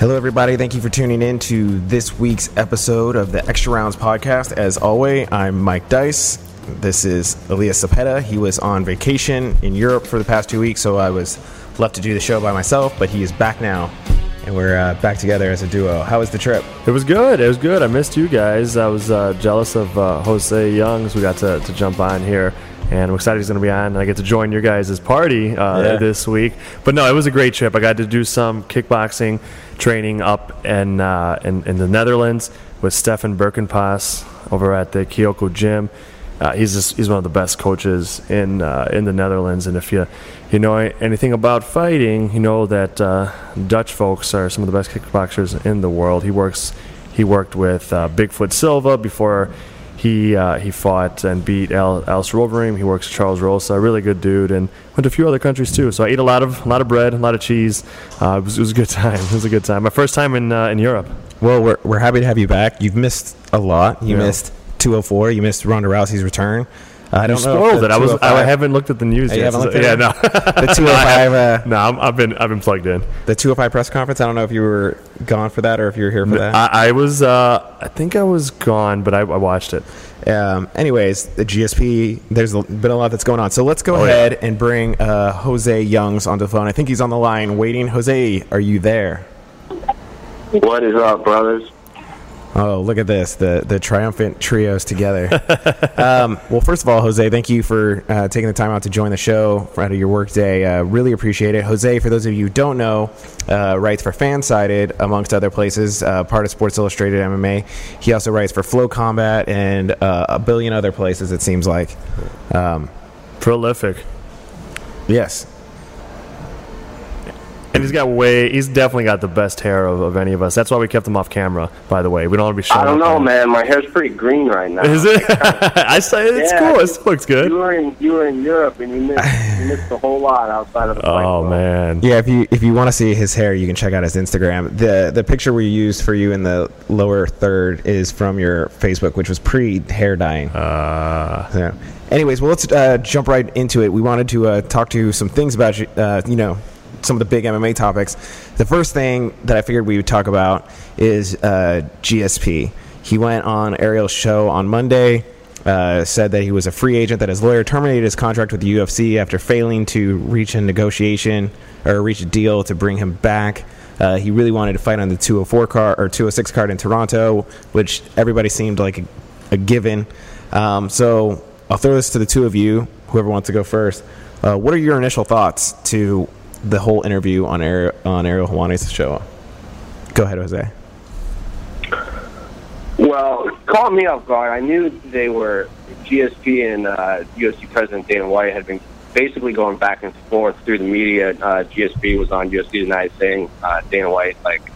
Hello, everybody. Thank you for tuning in to this week's episode of the Extra Rounds podcast. As always, I'm Mike Dice. This is Elias Cepeda. He was on vacation in Europe for the past two weeks, so I was left to do the show by myself, but he is back now, and we're uh, back together as a duo. How was the trip? It was good. It was good. I missed you guys. I was uh, jealous of uh, Jose Youngs. We got to, to jump on here and I'm excited he's going to be on. And I get to join your guys' party uh, yeah. this week. But no, it was a great trip. I got to do some kickboxing training up in uh, in, in, the Netherlands with Stefan Berkenpaas over at the Kyoko Gym. Uh, he's just, he's one of the best coaches in uh, in the Netherlands, and if you you know anything about fighting, you know that uh, Dutch folks are some of the best kickboxers in the world. He works he worked with uh, Bigfoot Silva before he uh, he fought and beat Al, Alistair Overeem. He works with Charles Rosa, a really good dude, and went to a few other countries too. So I ate a lot of a lot of bread, a lot of cheese. Uh, it, was, it, was, a good time. It was a good time. My first time in uh, in Europe. Well, we're we're happy to have you back. You've missed a lot. You yeah. missed 204. You missed Ronda Rousey's return. I don't you know. Spoiled it. I was. I haven't looked at the news yet. So, yeah, no. the 205. Uh, no, i have been. I've been plugged in. The 205 press conference. I don't know if you were gone for that or if you were here for that. I, I was. Uh, I think I was gone, but I, I watched it. Um, anyways, the GSP. There's been a lot that's going on. So let's go oh, ahead yeah. and bring uh, Jose Youngs onto the phone. I think he's on the line waiting. Jose, are you there? What is up, brothers? Oh, look at this the the triumphant trios together. um, well, first of all, Jose, thank you for uh, taking the time out to join the show out of your workday. Uh, really appreciate it. Jose, for those of you who don't know, uh, writes for Fansided, amongst other places, uh, part of Sports Illustrated MMA. He also writes for FloCombat and uh, a billion other places, it seems like. Um, Prolific. Yes. And he's got way, he's definitely got the best hair of, of any of us. That's why we kept him off camera, by the way. We don't want to be showing I don't know, man. My hair's pretty green right now. Is it? I say it's yeah, cool. It looks good. You were in you were in Europe and you missed, you missed a whole lot outside of the Oh, man. Yeah, if you if you want to see his hair, you can check out his Instagram. The the picture we used for you in the lower third is from your Facebook, which was pre hair dyeing. Uh, so, anyways, well, let's uh, jump right into it. We wanted to uh, talk to you some things about you, uh, you know, some of the big MMA topics. The first thing that I figured we would talk about is uh, GSP. He went on Ariel's show on Monday. Uh, said that he was a free agent, that his lawyer terminated his contract with the UFC after failing to reach a negotiation or reach a deal to bring him back. Uh, he really wanted to fight on the 204 card or 206 card in Toronto, which everybody seemed like a, a given. Um, so I'll throw this to the two of you, whoever wants to go first. Uh, what are your initial thoughts to the whole interview on Ariel, on Ariel Helwani's show. Go ahead, Jose. Well, caught me off guard. I knew they were GSP and uh, President Dana White had been basically going back and forth through the media. Uh, GSP was on UFC tonight saying uh, Dana White like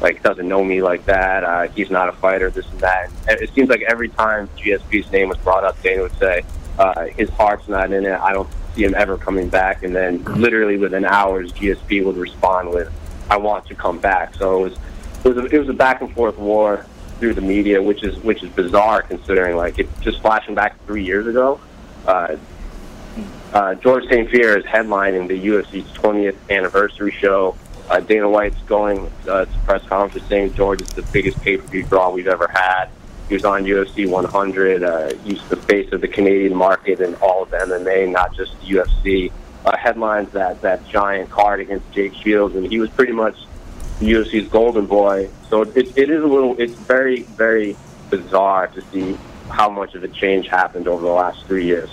like doesn't know me like that. Uh, he's not a fighter. This and that. And it seems like every time GSP's name was brought up, Dana would say uh, his heart's not in it. I don't see him ever coming back. And then literally within hours, GSP would respond with, "I want to come back." So it was it was a, it was a back and forth war through the media, which is which is bizarre considering like it just flashing back three years ago. Uh, uh, George St. Pierre is headlining the UFC's 20th anniversary show. Uh, Dana White's going uh, to press conference saying George is the biggest pay-per-view draw we've ever had. He was on UFC 100. Uh, he's the face of the Canadian market and all of MMA, not just UFC. Uh, headlines that that giant card against Jake Shields, and he was pretty much the UFC's golden boy. So it, it is a little, it's very, very bizarre to see how much of a change happened over the last three years.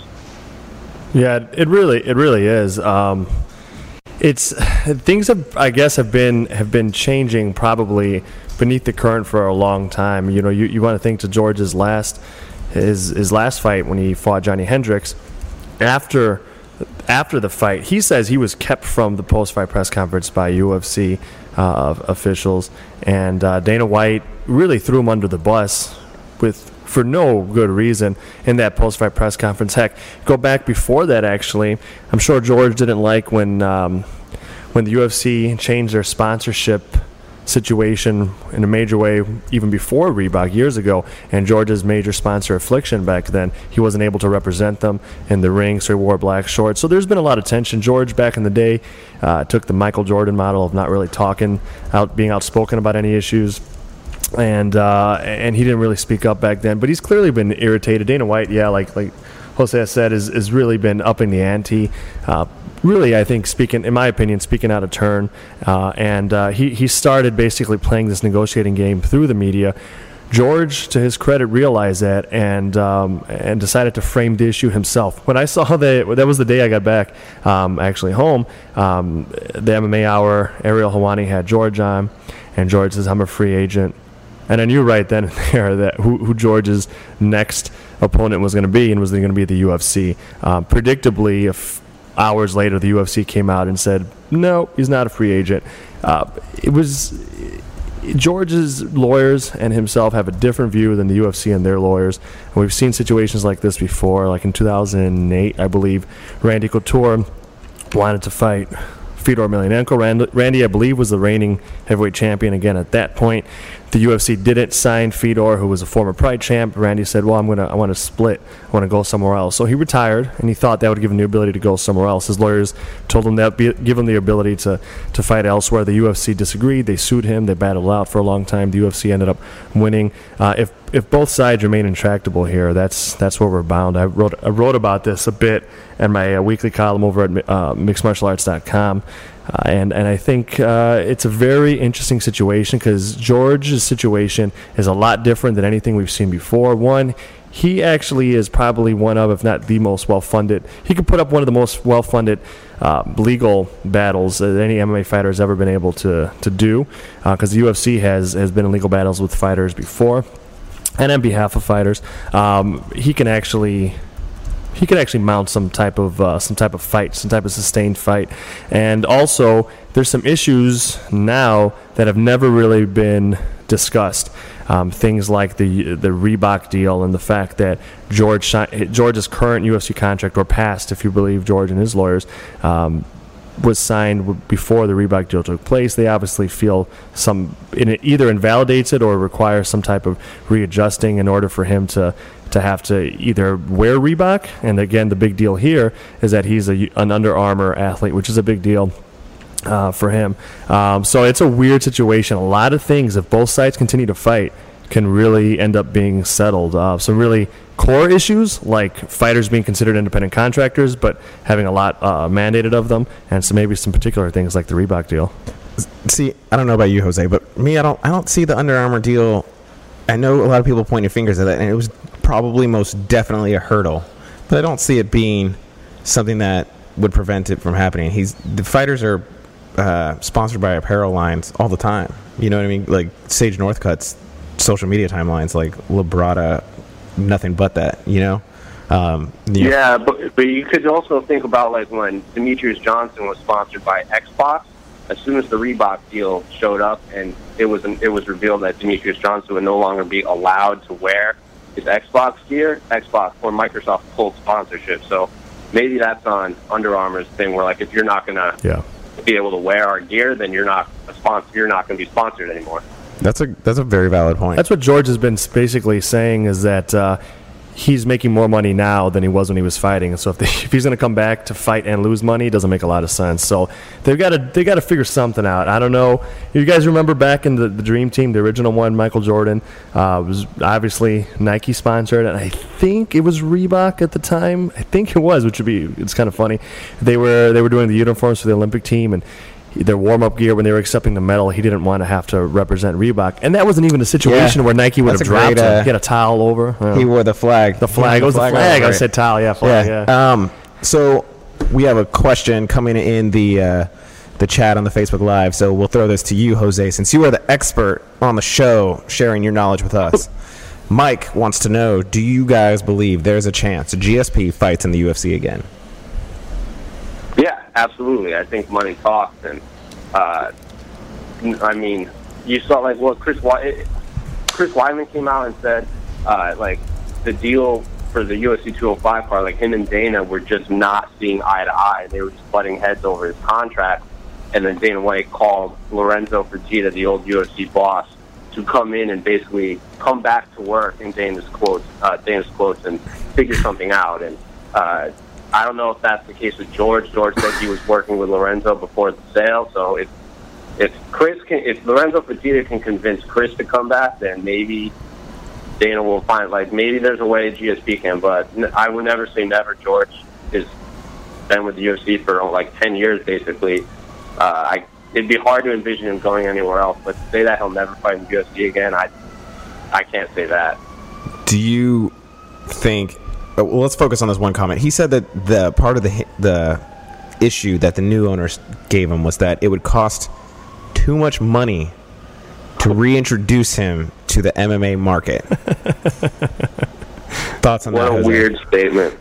Yeah, it really, it really is. Um, it's things have, I guess, have been have been changing probably beneath the current for a long time. You know, you, you want to think to George's last his his last fight when he fought Johnny Hendricks. After after the fight, he says he was kept from the post fight press conference by UFC uh, officials, and uh, Dana White really threw him under the bus with for no good reason in that post fight press conference. Heck, go back before that actually. I'm sure George didn't like when um, when the UFC changed their sponsorship situation in a major way even before Reebok years ago. And George's major sponsor affliction back then, he wasn't able to represent them in the ring, so he wore black shorts. So there's been a lot of tension. George back in the day uh, took the Michael Jordan model of not really talking, out being outspoken about any issues and uh, and he didn't really speak up back then. But he's clearly been irritated. Dana White, yeah, like like Jose said, has, has really been upping the ante. Uh, really, I think speaking, in my opinion, speaking out of turn, uh, and uh, he he started basically playing this negotiating game through the media. George, to his credit, realized that and um, and decided to frame the issue himself. When I saw that, that was the day I got back, um, actually home. Um, the MMA Hour, Ariel Helwani had George on, and George says, "I'm a free agent." And I knew right then and there that who, who George's next opponent was going to be, and was going to be the UFC. Um, predictably, if hours later the UFC came out and said, "No, he's not a free agent," uh, it was. George's lawyers and himself have a different view than the UFC and their lawyers. And we've seen situations like this before, like in 2008, I believe, Randy Couture wanted to fight Fedor Emelianenko. Randy, I believe, was the reigning heavyweight champion again at that point. The UFC didn't sign Fedor, who was a former Pride champ. Randy said, "Well, I'm gonna, I want to split. I want to go somewhere else." So he retired, and he thought that would give him the ability to go somewhere else. His lawyers told him that would give him the ability to to fight elsewhere. The UFC disagreed. They sued him. They battled out for a long time. The UFC ended up winning. Uh, if if both sides remain intractable here, that's that's where we're bound. I wrote I wrote about this a bit in my uh, weekly column over at uh, mixedmartialarts.com. Uh, and and I think uh, it's a very interesting situation because George's situation is a lot different than anything we've seen before. One, he actually is probably one of, if not the most well funded. He could put up one of the most well funded uh, legal battles that any MMA fighter has ever been able to to do because uh, the UFC has has been in legal battles with fighters before. And on behalf of fighters, um, he can actually he could actually mount some type of uh, some type of fight, some type of sustained fight. And also, there's some issues now that have never really been discussed. Um, things like the the Reebok deal and the fact that George George's current UFC contract or past, if you believe George and his lawyers, um, was signed before the Reebok deal took place. They obviously feel some it either invalidates it or requires some type of readjusting in order for him to to have to either wear Reebok. And again, the big deal here is that he's a, an Under Armour athlete, which is a big deal. Uh, for him, um, so it's a weird situation. A lot of things, if both sides continue to fight, can really end up being settled. Uh, some really core issues like fighters being considered independent contractors, but having a lot uh, mandated of them, and so maybe some particular things like the Reebok deal. See, I don't know about you, Jose, but me, I don't, I don't see the Under Armour deal. I know a lot of people pointing fingers at that, and it was probably most definitely a hurdle, but I don't see it being something that would prevent it from happening. He's the fighters are uh, sponsored by apparel lines all the time. You know what I mean? Like Sage Northcutt's social media timelines, like Labrada nothing but that, you know. Um, you yeah, but but you could also think about like when Demetrious Johnson was sponsored by Xbox. As soon as the Reebok deal showed up, and it was it was revealed that Demetrious Johnson would no longer be allowed to wear his Xbox gear, Xbox or Microsoft pulled sponsorship. So maybe that's on Under Armour's thing, where like if you're not gonna yeah. be able to wear our gear, then you're not a sponsor. You're not going to be sponsored anymore. That's a that's a very valid point. That's what George has been basically saying is that uh, he's making more money now than he was when he was fighting. And so if, they, if he's going to come back to fight and lose money, it doesn't make a lot of sense. So they've got to they got to figure something out. I don't know. You guys remember back in the, the Dream Team, the original one, Michael Jordan uh, was obviously Nike sponsored, and I think it was Reebok at the time. I think it was, which would be it's kind of funny. They were they were doing the uniforms for the Olympic team and their warm up gear when they were accepting the medal. He didn't want to have to represent Reebok, and that wasn't even a situation yeah, where Nike would have dropped great, uh. He had a towel over. He wore the flag. The flag. It was the flag. flag. I said towel. Yeah, flag. Yeah. yeah. Um. So we have a question coming in the uh, the chat on the Facebook Live. So we'll throw this to you, Jose, since you are the expert on the show, sharing your knowledge with us. Mike wants to know: Do you guys believe there's a chance GSP fights in the UFC again? Absolutely. I think money talks, and uh, I mean, you saw like what Chris Chris Weidman came out and said, uh, like the deal for the UFC 205 card, like him and Dana were just not seeing eye to eye. They were just butting heads over his contract. and then Dana White called Lorenzo Fertitta, the old UFC boss, to come in and basically come back to work in Dana's quotes, uh, Dana's quotes, and figure something out. And uh, I don't know if that's the case with George. George said he was working with Lorenzo before the sale, so if if Chris can, if Lorenzo Fertitta can convince Chris to come back, then maybe Dana will find like maybe there's a way GSP can. But I would never say never. George has been with the UFC for like ten years, basically. Uh, I it'd be hard to envision him going anywhere else. But to say that he'll never fight in the UFC again, I I can't say that. Do you think? Well, let's focus on this one comment. He said that the part of the the issue that the new owners gave him was that it would cost too much money to reintroduce him to the MMA market. Thoughts on What that? a Jose? weird statement.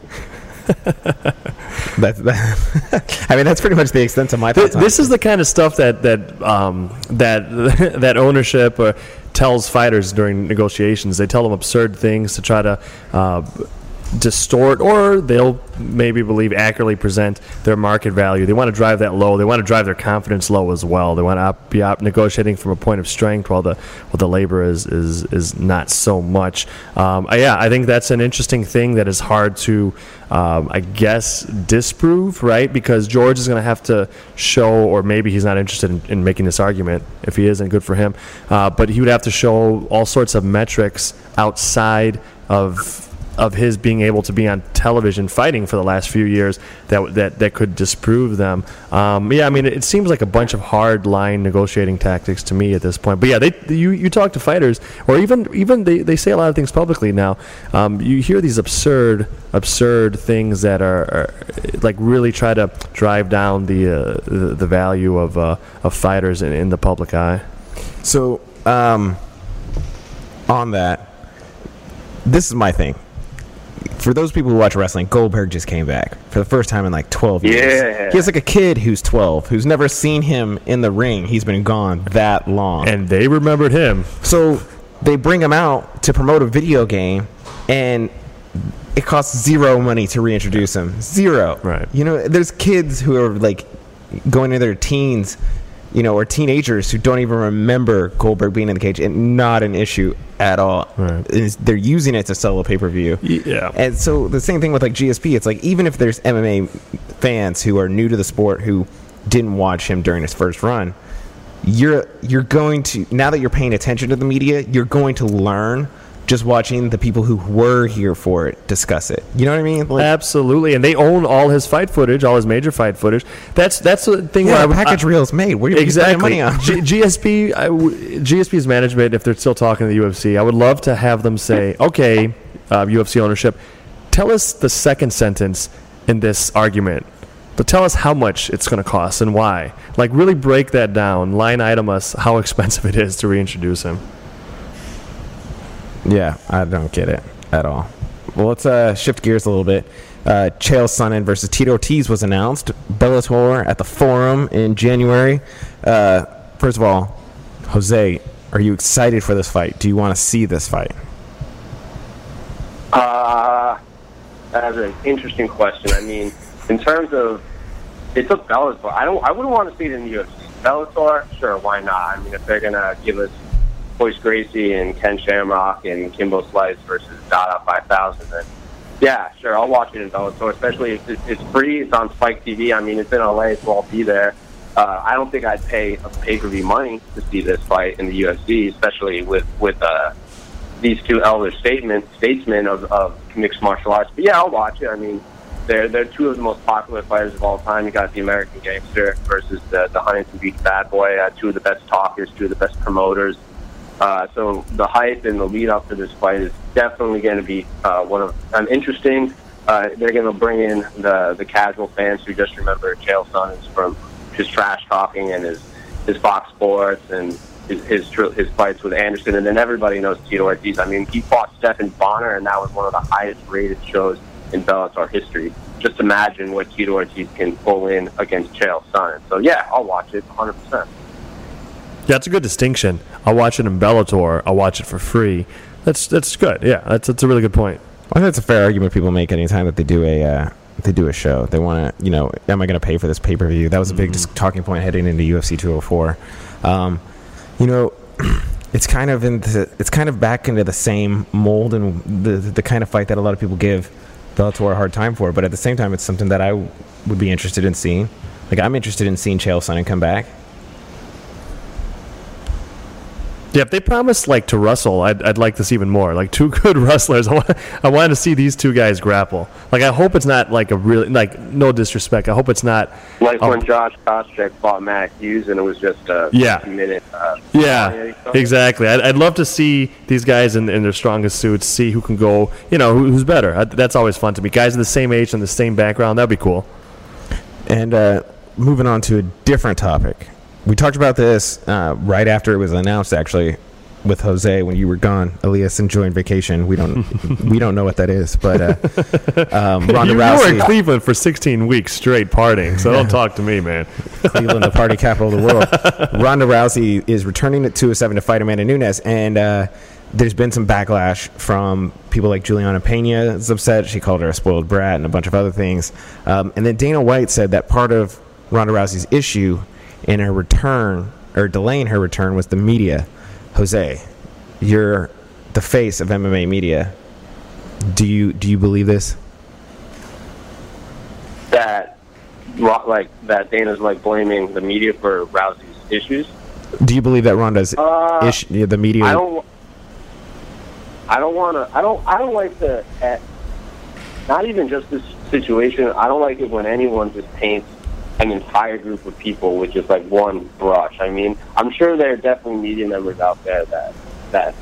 That's, that, I mean, that's pretty much the extent of my Th- thoughts. on this is the kind of stuff that that um, that that ownership uh, tells fighters during negotiations. They tell them absurd things to try to uh, distort, or they'll maybe believe accurately present their market value. They want to drive that low. They want to drive their confidence low as well. They want to op- be op- negotiating from a point of strength, while the while the labor is is is not so much. Um, yeah, I think that's an interesting thing that is hard to. Um, I guess disprove, right? Because George is going to have to show, or maybe he's not interested in, in making this argument. If he isn't, good for him. Uh, but he would have to show all sorts of metrics outside of of his being able to be on television fighting for the last few years that that that could disprove them. Um, yeah, I mean, it seems like a bunch of hard line negotiating tactics to me at this point. But yeah, they you you talk to fighters, or even even they, they say a lot of things publicly now. Um, you hear these absurd absurd things that are, are like really try to drive down the uh, the, the value of uh, of fighters in, in the public eye. So, um, on that, this is my thing. For those people who watch wrestling, Goldberg just came back for the first time in like 12 years. Yeah. He has like a kid who's 12 who's never seen him in the ring. He's been gone that long. And they remembered him. so they bring him out to promote a video game, and it costs zero money to reintroduce him. Zero. Right. You know, there's kids who are like going into their teens, you know, or teenagers who don't even remember Goldberg being in the cage, and not an issue at all. Right. They're using it to sell a pay per view. Yeah. And so the same thing with like GSP. It's like even if there's MMA fans who are new to the sport who didn't watch him during his first run, you're you're going to now that you're paying attention to the media, you're going to learn just watching the people who were here for it discuss it. You know what I mean? Like, Absolutely, and they own all his fight footage, all his major fight footage. That's that's the thing. where yeah, I package I- reels made. What are you exactly. money on? G- GSP, I w- GSP's management, if they're still talking to the UFC, I would love to have them say, "Okay, uh, UFC ownership, tell us the second sentence in this argument." But tell us how much it's going to cost and why. Like, really break that down. Line item us how expensive it is to reintroduce him. Yeah, I don't get it at all. Well, let's uh, shift gears a little bit. Uh, Chael Sonnen versus Tito Ortiz was announced. Bellator at the Forum in January. Uh, first of all, Jose, are you excited for this fight? Do you want to see this fight? Uh, that's an interesting question. I mean, in terms of it's a Bellator. I don't. I wouldn't want to see it in the UFC. Bellator, sure, why not? I mean, if they're gonna give us Royce Gracie and Ken Shamrock and Kimbo Slice versus Dada 5000, then yeah, sure, I'll watch it in Bellator. Especially if it's, free, it's on Spike TV. I mean, it's in LA, so I'll be there. Uh, I don't think I'd pay a pay per view money to see this fight in the UFC, especially with with uh, these two elder statement, statesmen of, of mixed martial arts. But yeah, I'll watch it. I mean, they're they're two of the most popular fighters of all time. You got the American Gangster versus the, the Huntington Beach Bad Boy. Uh, two of the best talkers, two of the best promoters. Uh, so the hype and the lead up to this fight is definitely going to be uh, one of um, interesting. Uh, they're going to bring in the the casual fans who just remember Chael Sonnens from his trash talking and his his Fox Sports and his his, his fights with Anderson, and then everybody knows Tito Ortiz. I mean, he fought Stephan Bonnar, and that was one of the highest rated shows in Bellator history. Just imagine what Tito Ortiz can pull in against Chael Sonnen. So yeah, I'll watch it 100. percent that's a good distinction. I'll watch it in Bellator. I'll watch it for free. That's that's good. Yeah, that's that's a really good point. I think that's a fair argument people make anytime that they do a uh, to do a show. They want to, you know, am I going to pay for this pay per view? That was a big Mm-hmm. talking point heading into UFC 204. Um, you know, it's kind of into it's kind of back into the same mold and the the kind of fight that a lot of people give Bellator a hard time for. But at the same time, it's something that I w- would be interested in seeing. Like I'm interested in seeing Chael Sonnen come back. Yeah, if they promised like to wrestle, I'd, I'd like this even more. Like two good wrestlers. I want, I wanted to see these two guys grapple. Like I hope it's not like a really like no disrespect. I hope it's not. Like Oh. when Josh Koscheck fought Matt Hughes, and it was just a Yeah. minute. Uh, Yeah, exactly. I'd, I'd love to see these guys in, in their strongest suits, see who can go. You know, who, who's better. I, that's always fun to me. Guys of the same age and the same background. That'd be cool. And uh, moving on to a different topic, we talked about this uh, right after it was announced, actually, with Jose when you were gone. Elias enjoying vacation. We don't we don't know what that is, but uh, um, Ronda you, you were in Cleveland for 16 weeks straight partying, so don't talk to me, man. Cleveland, the party capital of the world. Ronda Rousey is returning at 207 to fight Amanda Nunes, and uh, there's been some backlash from people like Julianna Peña is upset. She called her a spoiled brat and a bunch of other things. Um, and then Dana White said that part of Ronda Rousey's issue in her return or delaying her return was the media. Jose, you're the face of MMA media. Do you do you believe this? that like that Dana's like blaming the media for Rousey's issues. Do you believe that Ronda's Uh, issue, the media? I don't. I don't want to. I don't. I don't like the. At, not even just this situation. I don't like it when anyone just paints an entire group of people with just like one brush. I mean, I'm sure there are definitely media members out there that that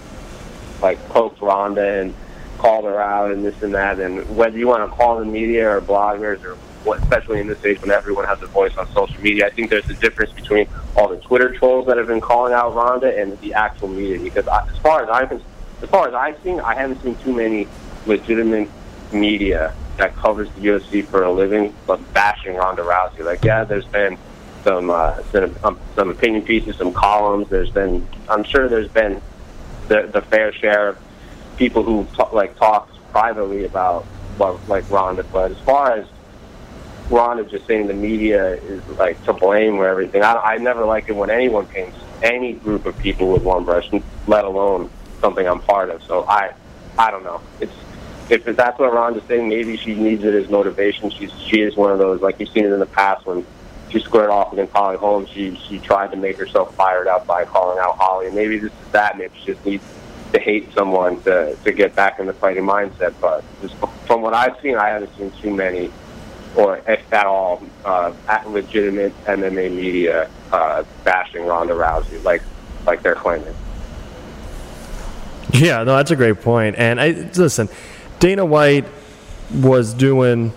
like poked Ronda and called her out and this and that. And whether you want to call the media or bloggers or what, especially in this age when everyone has a voice on social media, I think there's a difference between all the Twitter trolls that have been calling out Ronda and the actual media. Because I, as far as I'm as far as I've seen, I haven't seen too many legitimate media that covers the UFC for a living, but bashing Ronda Rousey. Like, yeah, there's been some uh, some, um, some opinion pieces, some columns. There's been, I'm sure, there's been the the fair share of people who talk, like talk privately about well, like Ronda. But as far as Ronda just saying the media is like to blame for everything, I, I never like it when anyone paints any group of people with one brush, let alone something I'm part of. So I, I don't know. It's if that's what Ronda's saying, maybe she needs it as motivation. She's she is one of those like you've seen it in the past when she squared off against Holly Holmes. She she tried to make herself fired up by calling out Holly. And maybe this is that. Maybe she just needs to hate someone to to get back in the fighting mindset. But just from what I've seen, I haven't seen too many, or if at all, uh, at legitimate MMA media uh, bashing Ronda Rousey like like they're claiming. Yeah, no, that's a great point. And I listen, Dana White was doing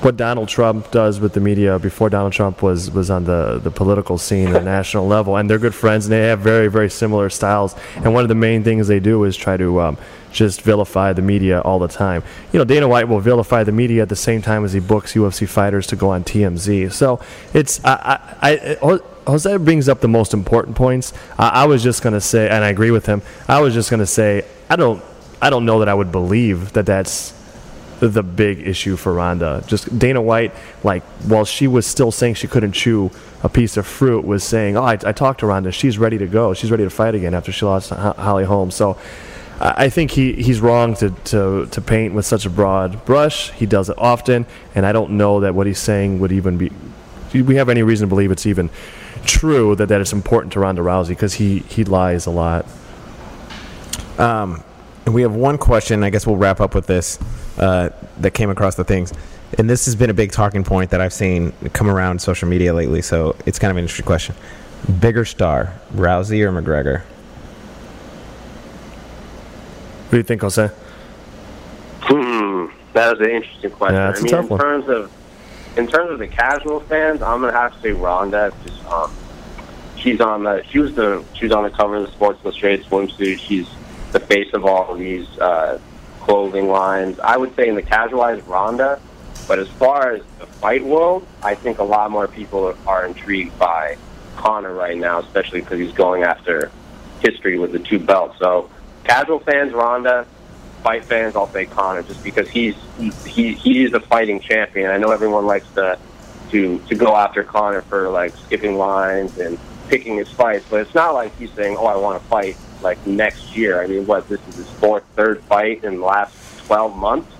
what Donald Trump does with the media before Donald Trump was was on the the political scene at the national level, and they're good friends, and they have very very similar styles. And one of the main things they do is try to um, just vilify the media all the time. You know, Dana White will vilify the media at the same time as he books UFC fighters to go on TMZ. So it's I I. I Jose brings up the most important points. I, I was just gonna say, and I agree with him. I was just gonna say, I don't, I don't know that I would believe that that's the big issue for Ronda. Just Dana White, like while she was still saying she couldn't chew a piece of fruit, was saying, "Oh, I, I talked to Ronda. She's ready to go. She's ready to fight again after she lost Holly Holmes." So. I think he, he's wrong to, to, to paint with such a broad brush. He does it often, and I don't know that what he's saying would even be. We have any reason to believe it's even true that, that it's important to Ronda Rousey because he, he lies a lot. And we have one question. I guess we'll wrap up with this uh, that came across the things. And this has been a big talking point that I've seen come around social media lately. So it's kind of an interesting question. Bigger star, Rousey or McGregor? What do you think, Jose? Hmm, that was an interesting question. Yeah, it's I a mean, tough in one. terms of in terms of the casual fans, I'm gonna have to say Ronda. Just um, she's on the she was the she was on the cover of the Sports Illustrated swimsuit. She's the face of all of these uh, clothing lines. I would say in the casualized Ronda, but as far as the fight world, I think a lot more people are intrigued by Conor right now, especially because he's going after history with the two belts. So casual fans, Ronda fight fans, I'll say Conor, just because he's he he's a fighting champion. I know everyone likes to to to go after Conor for like skipping lines and picking his fights, but it's not like he's saying, "Oh, I want to fight like next year." I mean, what this is his fourth, third fight in the last twelve months,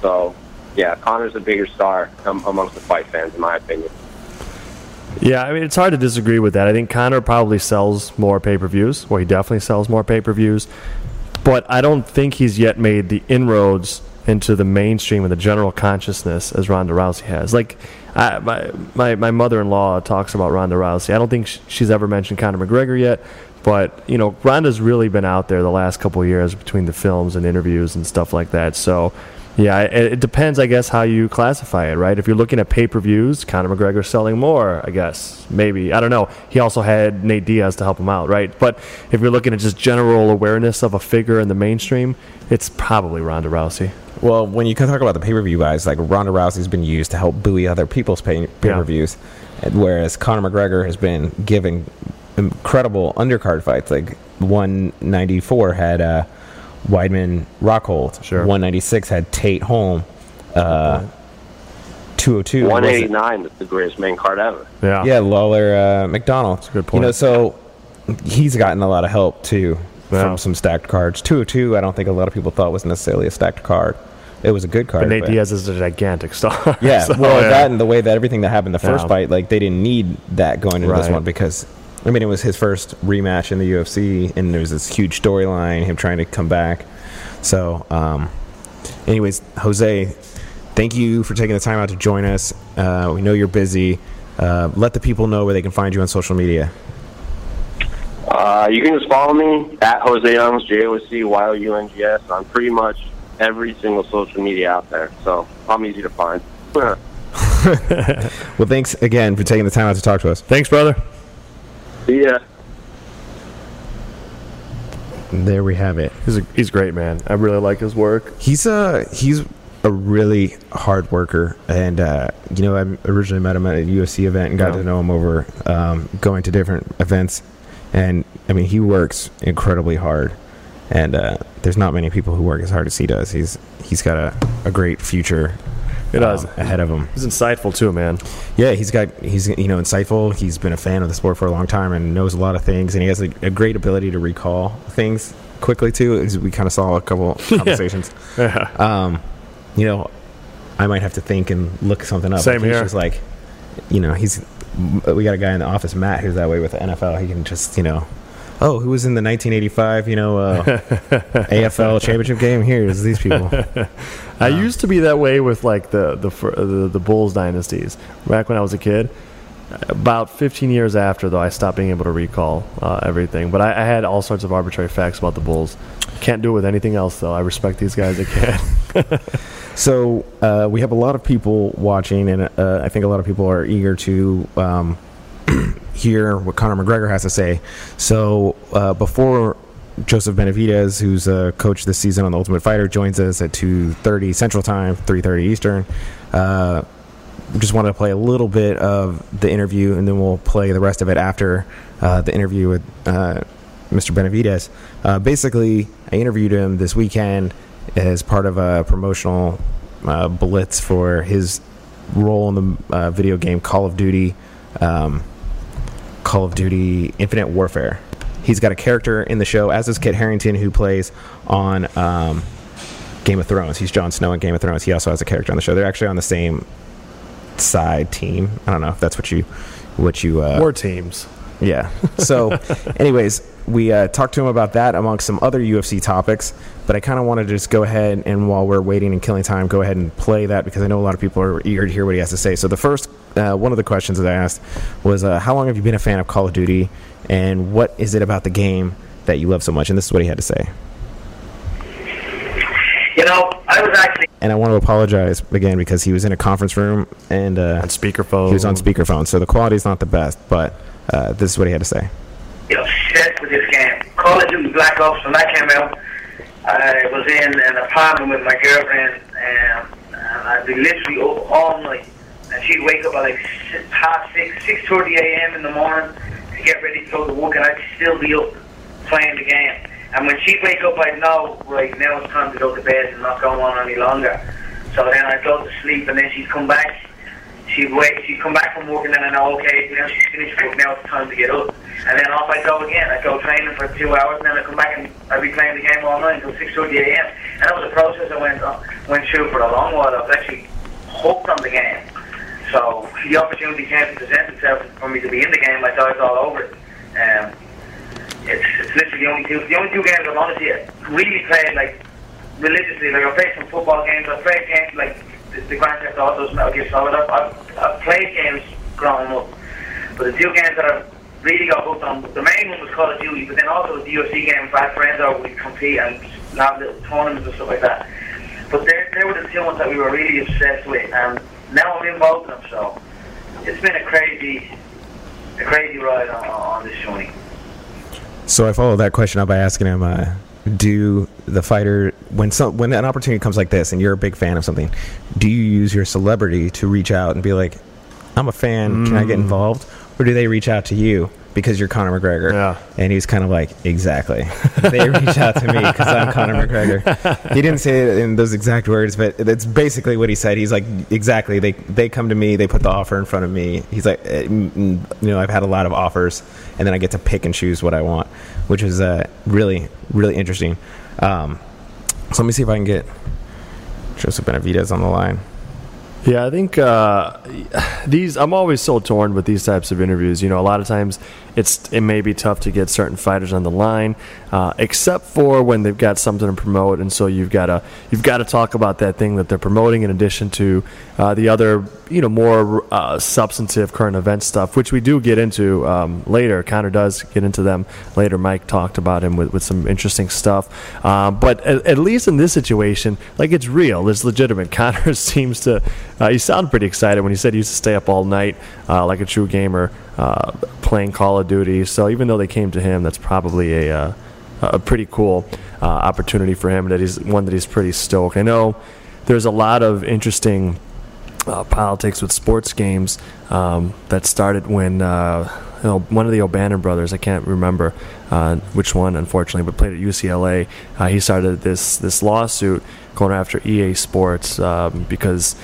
so yeah, Conor's a bigger star um, amongst the fight fans, in my opinion. Yeah, I mean, it's hard to disagree with that. I think Conor probably sells more pay per views. Well, he definitely sells more pay per views. But I don't think he's yet made the inroads into the mainstream and the general consciousness as Ronda Rousey has. Like, I, my, my, my mother in law talks about Ronda Rousey. I don't think she's ever mentioned Conor McGregor yet. But, you know, Ronda's really been out there the last couple years between the films and interviews and stuff like that. So yeah, it, it, depends, I guess, how you classify it, right? If you're looking at pay per views, Conor McGregor selling more, I guess. Maybe. I don't know. He also had Nate Diaz to help him out, right? But if you're looking at just general awareness of a figure in the mainstream, it's probably Ronda Rousey. Well, when you talk about the pay per view guys, like Ronda Rousey's been used to help buoy other people's pay per views, yeah. whereas Conor McGregor has been giving incredible undercard fights. Like 194 had. Uh, Weidman Rockhold. Sure. 196 had Tate Holm. Uh, 202. 189 is the greatest main card ever. Yeah. Yeah, Lawler uh, MacDonald. That's a good point. You know, so he's gotten a lot of help too yeah. from some stacked cards. 2-2 I don't think a lot of people thought was necessarily a stacked card. It was a good card. But Nate but Diaz is a gigantic star. Yeah, so, well, yeah. that and the way that everything that happened the first yeah. fight, like they didn't need that going into right. this one because I mean, it was his first rematch in the UFC, and there was this huge storyline, him trying to come back. So, um, anyways, Jose, thank you for taking the time out to join us. Uh, we know you're busy. Uh, let the people know where they can find you on social media. Uh, you can just follow me at Jose Youngs, J O C Y O U N G S, on pretty much every single social media out there. So I'm easy to find. well, thanks again for taking the time out to talk to us. Thanks, brother. See ya. There we have it. He's a, he's great, man. I really like his work. He's a he's a really hard worker, and uh, you know, I originally met him at a UFC event and got yeah. to know him over um, going to different events. And I mean, he works incredibly hard, and uh, there's not many people who work as hard as he does. He's he's got a, a great future it does um, ahead of him. He's insightful too, man. Yeah, he's got he's you know insightful. He's been a fan of the sport for a long time and knows a lot of things, and he has a, a great ability to recall things quickly too. As we kind of saw a couple conversations. yeah. Um, you know, I might have to think and look something up. Same he's here. Just like, you know, he's we got a guy in the office, Matt, who's that way with the NFL. He can just you know oh, who was in the 1985, you know, uh, AFL championship game? Here's these people. I um, used to be that way with like the, the the the Bulls dynasties back when I was a kid. About 15 years after, though, I stopped being able to recall uh, everything. But I, I, had all sorts of arbitrary facts about the Bulls. Can't do it with anything else, though. I respect these guys again. so uh, we have a lot of people watching, and uh, I think a lot of people are eager to um, hear what Conor McGregor has to say. So uh, before Joseph Benavidez, who's a coach this season on the Ultimate Fighter, joins us at 2:30 Central Time, 3:30 Eastern. Uh, just want to play a little bit of the interview, and then we'll play the rest of it after uh, the interview with uh, Mr. Benavidez. Uh, basically, I interviewed him this weekend as part of a promotional uh, blitz for his role in the video game Call of Duty. Um, Call of Duty Infinite Warfare. He's got a character in the show, as is Kit Harington, who plays on um, Game of Thrones. He's Jon Snow in Game of Thrones. He also has a character on the show. They're actually on the same side team. I don't know if that's what you what you uh, war teams. Yeah. So, anyways, we uh, talked to him about that amongst some other UFC topics. But I kind of wanted to just go ahead and while we're waiting and killing time, go ahead and play that because I know a lot of people are eager to hear what he has to say. So the first, uh, one of the questions that I asked was, uh, "How long have you been a fan of Call of Duty, and what is it about the game that you love so much?" And this is what he had to say. You know, I was actually. And I want to apologize again because he was in a conference room and uh, on speakerphone. He was on speakerphone, so the quality is not the best. But uh, this is what he had to say. You know, shit with this game. Call of Duty Black Ops when that came out. I was in an apartment with my girlfriend, and, and I'd be literally up all night. And she'd wake up at like half six, six thirty a.m. in the morning to get ready to go to work, and I'd still be up playing the game. And when she'd wake up, I'd know, right, now it's time to go to bed and not go on any longer. So then I'd go to sleep, and then she'd come back. She'd wait. She'd come back from work, and then I know, okay, now she's finished work. Now it's time to get up. And then off I go again. I go training for two hours, and then I come back and I'd be playing the game all night until 6:30 a.m. And that was a process I went on, went through for a long while. I was actually hooked on the game. So the opportunity came to present itself for me to be in the game. I dived all over it. Um, it's, it's literally the only two the only two games I've honestly really played like religiously. Like I played some football games. I played games like the, Grand Theft Autos, Metal Gear Solid. I've, I've, played games growing up, but the two games that I've really got hooked on. The main one was Call of Duty, but then also the UFC game. If I friends over, we'd compete and have little tournaments and stuff like that. But they, they were the two ones that we were really obsessed with, and now I'm involved in them. So it's been a crazy, a crazy ride on, on this journey. So I followed that question up by asking him, uh, do the fighter when some when an opportunity comes like this and you're a big fan of something, do you use your celebrity to reach out and be like, I'm a fan, can I get mm. involved? Or do they reach out to you because you're Conor McGregor? Yeah. And he's kind of like, exactly. they reach out to me because I'm Conor McGregor. He didn't say it in those exact words, but that's basically what he said. He's like, exactly. They they come to me, they put the offer in front of me. He's like, eh, mm, mm, you know, I've had a lot of offers, and then I get to pick and choose what I want, which is uh, really really interesting. Um, so let me see if I can get Joseph Benavidez on the line. Yeah, I think uh, these. I'm always so torn with these types of interviews. You know, a lot of times it's it may be tough to get certain fighters on the line, uh, except for when they've got something to promote, and so you've got to you've got to talk about that thing that they're promoting in addition to uh, the other, you know, more uh, substantive current event stuff, which we do get into um, later. Conor does get into them later. Mike talked about him with, with some interesting stuff, um, but at, at least in this situation, like it's real, it's legitimate. Conor seems to uh, he sounded pretty excited when he said he used to stay up all night uh, like a true gamer uh, playing Call of Duty. So even though they came to him, that's probably a uh, a pretty cool uh, opportunity for him. That he's one that he's pretty stoked. I know there's a lot of interesting uh, politics with sports games um, that started when uh, you know, one of the O'Bannon brothers, I can't remember which one, unfortunately, but played at UCLA. He started this this lawsuit going after EA Sports um, because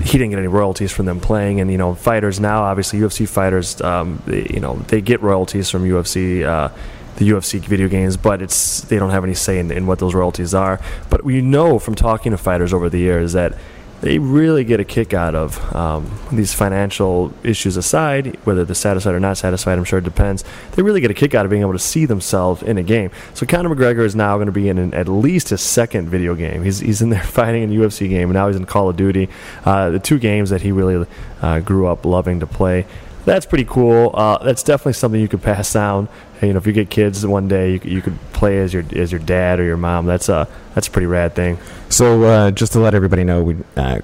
he didn't get any royalties from them playing. And you know, fighters now, obviously UFC fighters, um, they, you know, they get royalties from UFC. Uh, the UFC video games, but it's they don't have any say in, in what those royalties are. But we know from talking to fighters over the years that they really get a kick out of um, these financial issues aside, whether they're satisfied or not satisfied, I'm sure it depends. They really get a kick out of being able to see themselves in a game. So Conor McGregor is now going to be in an, at least his second video game. He's, he's in there fighting in a UFC game, and now he's in Call of Duty. Uh, the two games that he really uh, grew up loving to play. That's pretty cool. Uh, that's definitely something you could pass down. You know, if you get kids one day, you, you could play as your as your dad or your mom. That's a that's a pretty rad thing. So uh, just to let everybody know, we uh,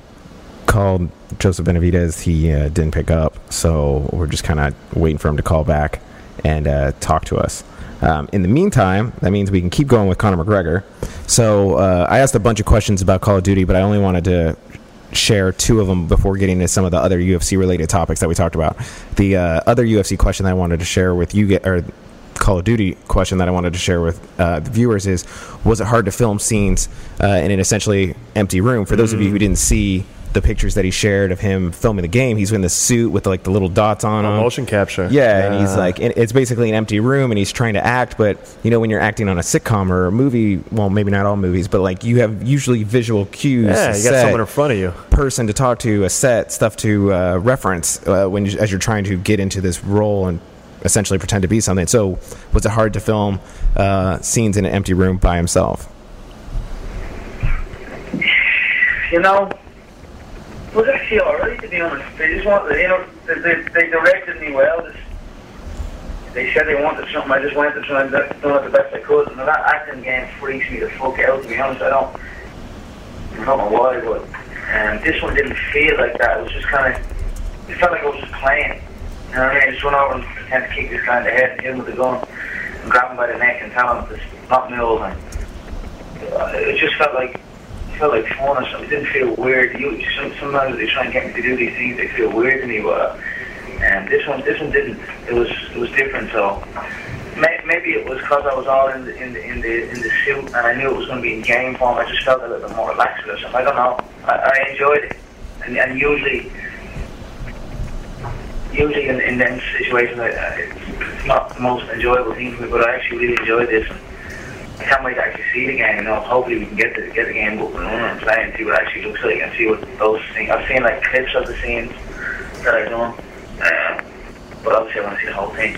called Joseph Benavidez. He uh, didn't pick up, so we're just kind of waiting for him to call back and uh, talk to us. Um, in the meantime, that means we can keep going with Conor McGregor. So uh, I asked a bunch of questions about Call of Duty, but I only wanted to share two of them before getting to some of the other UFC related topics that we talked about. The uh, other UFC question that I wanted to share with you, or Call of Duty question that I wanted to share with uh, the viewers is: Was it hard to film scenes uh, in an essentially empty room? For those of you who didn't see the pictures that he shared of him filming the game, he's in the suit with like the little dots on him. Motion capture. Yeah, and he's like, it's basically an empty room, and he's trying to act. But you know, when you're acting on a sitcom or a movie, well, maybe not all movies, but like you have usually visual cues. yeah, you got someone in front of you. person to talk to, a set, stuff to uh, reference uh, when you, as you're trying to get into this role and essentially pretend to be something. So, was it hard to film uh, scenes in an empty room by himself? You know, it was actually alright to be honest. They just wanted, you know, they, they, directed me well. They said they wanted something. I just went to try and do it the best I could. And that acting game freaks me the fuck out. To be honest, I don't, I don't know why, but um, this one didn't feel like that. It was just kind of, it felt like I was just playing. You know what I mean? I just went over and pretend to kick this guy in the head and hit him with the gun and grab him by the neck and tell him to knock me over. Uh, it just felt like it felt like fun or something. It didn't feel weird. You sometimes they try and get me to do these things. They feel weird to me, but and this one this one didn't. It was it was different. So maybe it was because I was all in the in the in the in the suit and I knew it was going to be in game form. I just felt a little bit more relaxed with it. I don't know. I, I enjoyed it, and, and usually, usually in, in them situations, I, I, it's not the most enjoyable thing for me. But I actually really enjoyed this. I can't wait to actually see the game. You know, hopefully we can get the get the game up and and play and see what it actually looks like and see what those things. I've seen like clips of the scenes that I've done, uh, but obviously I want to see the whole thing.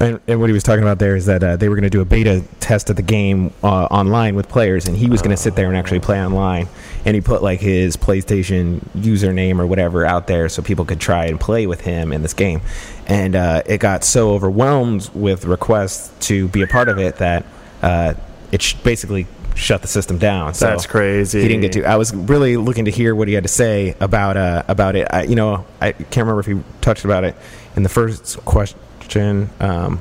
And, and, what he was talking about there is that uh, they were going to do a beta test of the game uh, online with players, and he was going to sit there and actually play online. And he put like his PlayStation username or whatever out there so people could try and play with him in this game. And uh, it got so overwhelmed with requests to be a part of it that uh, it sh- basically shut the system down. So That's crazy. He didn't get to. I was really looking to hear what he had to say about uh, about it. I, you know, I can't remember if he touched about it in the first question um,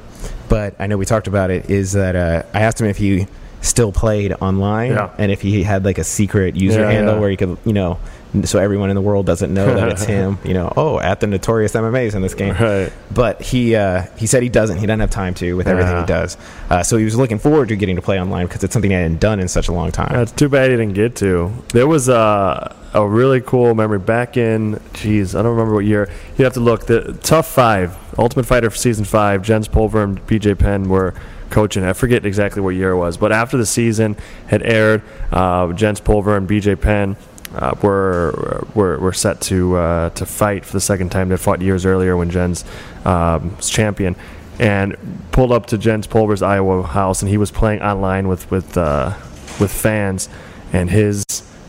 but I know we talked about it. Is that uh, I asked him if he still played online yeah. and if he had like a secret user yeah, handle yeah. where he could, you know, so everyone in the world doesn't know that it's him. You know, oh, at the notorious MMA's in this game. Right. But he uh, he said he doesn't. He doesn't have time to with everything he does. Uh, so he was looking forward to getting to play online because it's something he hadn't done in such a long time. That's too bad he didn't get to. There was a, a really cool memory back in, jeez I don't remember what year. You have to look. The TUF Five, Ultimate Fighter for season five, Jens Pulver and BJ Penn were coaching. I forget exactly what year it was, but after the season had aired, uh, Jens Pulver and BJ Penn uh, were, were were set to uh, to fight for the second time. They fought years earlier when Jens um, was champion, and pulled up to Jens Pulver's Iowa house, and he was playing online with with uh, with fans, and his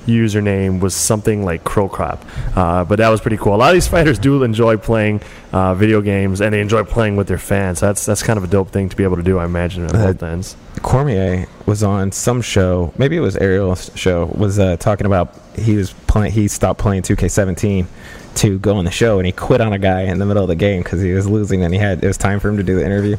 username was something like Crow Crop. Uh, but that was pretty cool. A lot of these fighters do enjoy playing uh, video games, and they enjoy playing with their fans. That's that's kind of a dope thing to be able to do. I imagine at Uh, both ends. Cormier was on some show, maybe it was Ariel's show, was uh, talking about he was playing. He stopped playing 2K17 to go on the show, and he quit on a guy in the middle of the game because he was losing, and he had it was time for him to do the interview.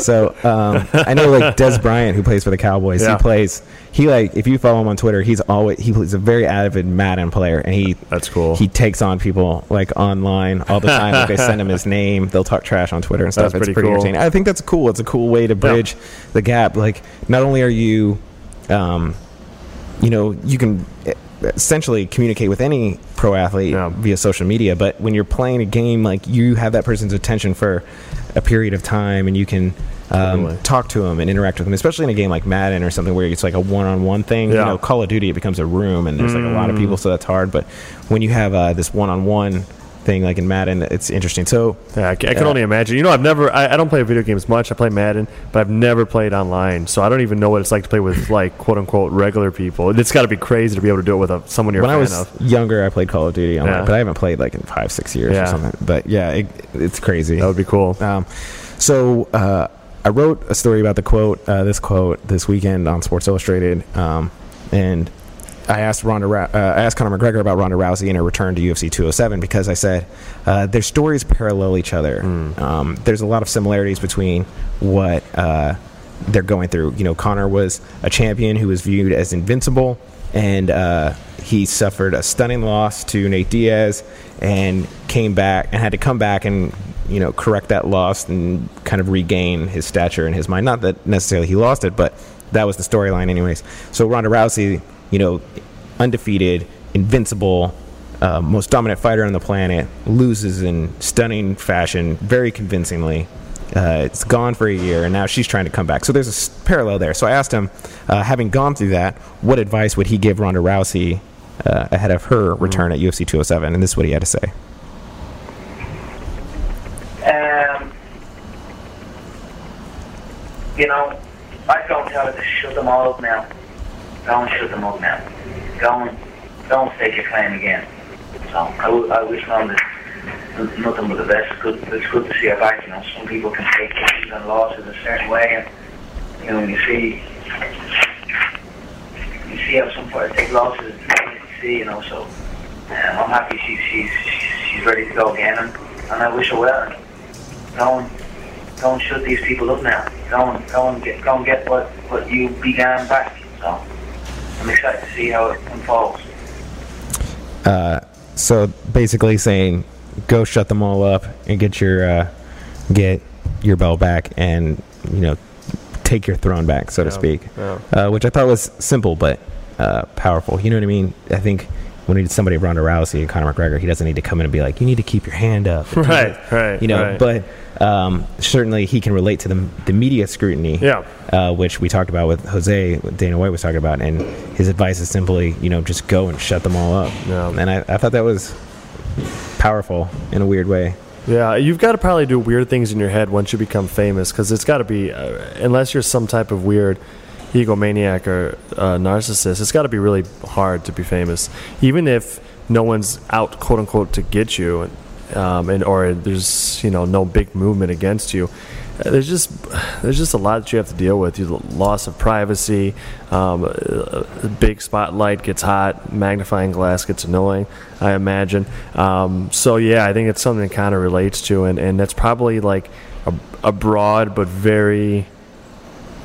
So um, I know like Dez Bryant, who plays for the Cowboys, Yeah. he plays. He like if you follow him on Twitter, he's always he's a very avid Madden player, and he That's cool. he takes on people like online all the time. like they send him his name, they'll talk trash on Twitter and stuff. That's it's pretty pretty cool. entertaining. I think that's cool. It's a cool way to bridge the gap. Like not only are you, um, you know, you can essentially communicate with any pro athlete Yeah. via social media, but when you're playing a game, like you have that person's attention for a period of time, and you can. Um, Totally. talk to them and interact with them, especially in a game like Madden or something where it's like a one-on-one thing. You Yeah. know, Call of Duty it becomes a room, and there's like a lot of Mm. people, so that's hard. But when you have uh, this one-on-one thing like in Madden, it's interesting. So Yeah, I can, I can Yeah. only imagine. You know, I've never. I, I don't play video games much. I play Madden, but I've never played online, so I don't even know what it's like to play with like quote unquote regular people. It's got to be crazy to be able to do it with a, someone you're when a I was of. younger, I played Call of Duty online, Yeah. but I haven't played like in five, six years Yeah. or something. But yeah, it, it's crazy. That would be cool. Um, so uh, I wrote a story about the quote, uh, this quote, this weekend on Sports Illustrated, um, and I asked Ronda, uh, I asked Conor McGregor about Ronda Rousey and her return to UFC 207 because I said uh, their stories parallel each other. Um, there's a lot of similarities between what uh, they're going through. You know, Conor was a champion who was viewed as invincible, and uh, he suffered a stunning loss to Nate Diaz and came back and had to come back and you know correct that loss and kind of regain his stature in his mind. Not that necessarily he lost it, but that was the storyline, anyways. So Ronda Rousey, you know, undefeated, invincible, uh, most dominant fighter on the planet, loses in stunning fashion, very convincingly. Uh, it's gone for a year, and now she's trying to come back. So there's a parallel there. So I asked him, uh, having gone through that, what advice would he give Ronda Rousey uh, ahead of her return at UFC 207? And this is what he had to say. Um, you know, I don't her to shut them all up now. Don't shut them up now. Don't, don't stake your claim again. So I, I wish Ronda nothing but the best. It's good, it's good to see her back. You know, some people can take wins and losses a certain way, and you know, you see, you see how some players take losses. Not see, you know. So um, I'm happy she's she's she's ready to go again, and, and I wish her well. And, go and go shut these people up now. Go and get and get what what you began back. So I'm excited to see how it unfolds. Uh, so basically saying, go shut them all up and get your uh, get your belt back. And you know, take your throne back, so to Yeah, speak. yeah. Uh, which I thought was simple but uh, powerful. You know what I mean? I think when you need somebody Ronda Rousey and Conor McGregor, he doesn't need to come in and be like, "You need to keep your hand up." Right, right, You know, right. but um, certainly he can relate to the the media scrutiny. Yeah. Uh, which we talked about with Jose, Dana White was talking about, and his advice is simply, you know, just go and shut them all up. Yeah. And I, I thought that was powerful in a weird way. Yeah, you've got to probably do weird things in your head once you become famous because it's got to be, uh, unless you're some type of weird egomaniac or uh, narcissist, it's got to be really hard to be famous. Even if no one's out, quote unquote, to get you, um, and or there's you know no big movement against you. uh, There's just there's just a lot that you have to deal with. You loss of privacy, um, a a big spotlight gets hot, magnifying glass gets annoying. I imagine. Um, so yeah, I think it's something that kind of relates to, and, and that's probably like a, a broad but very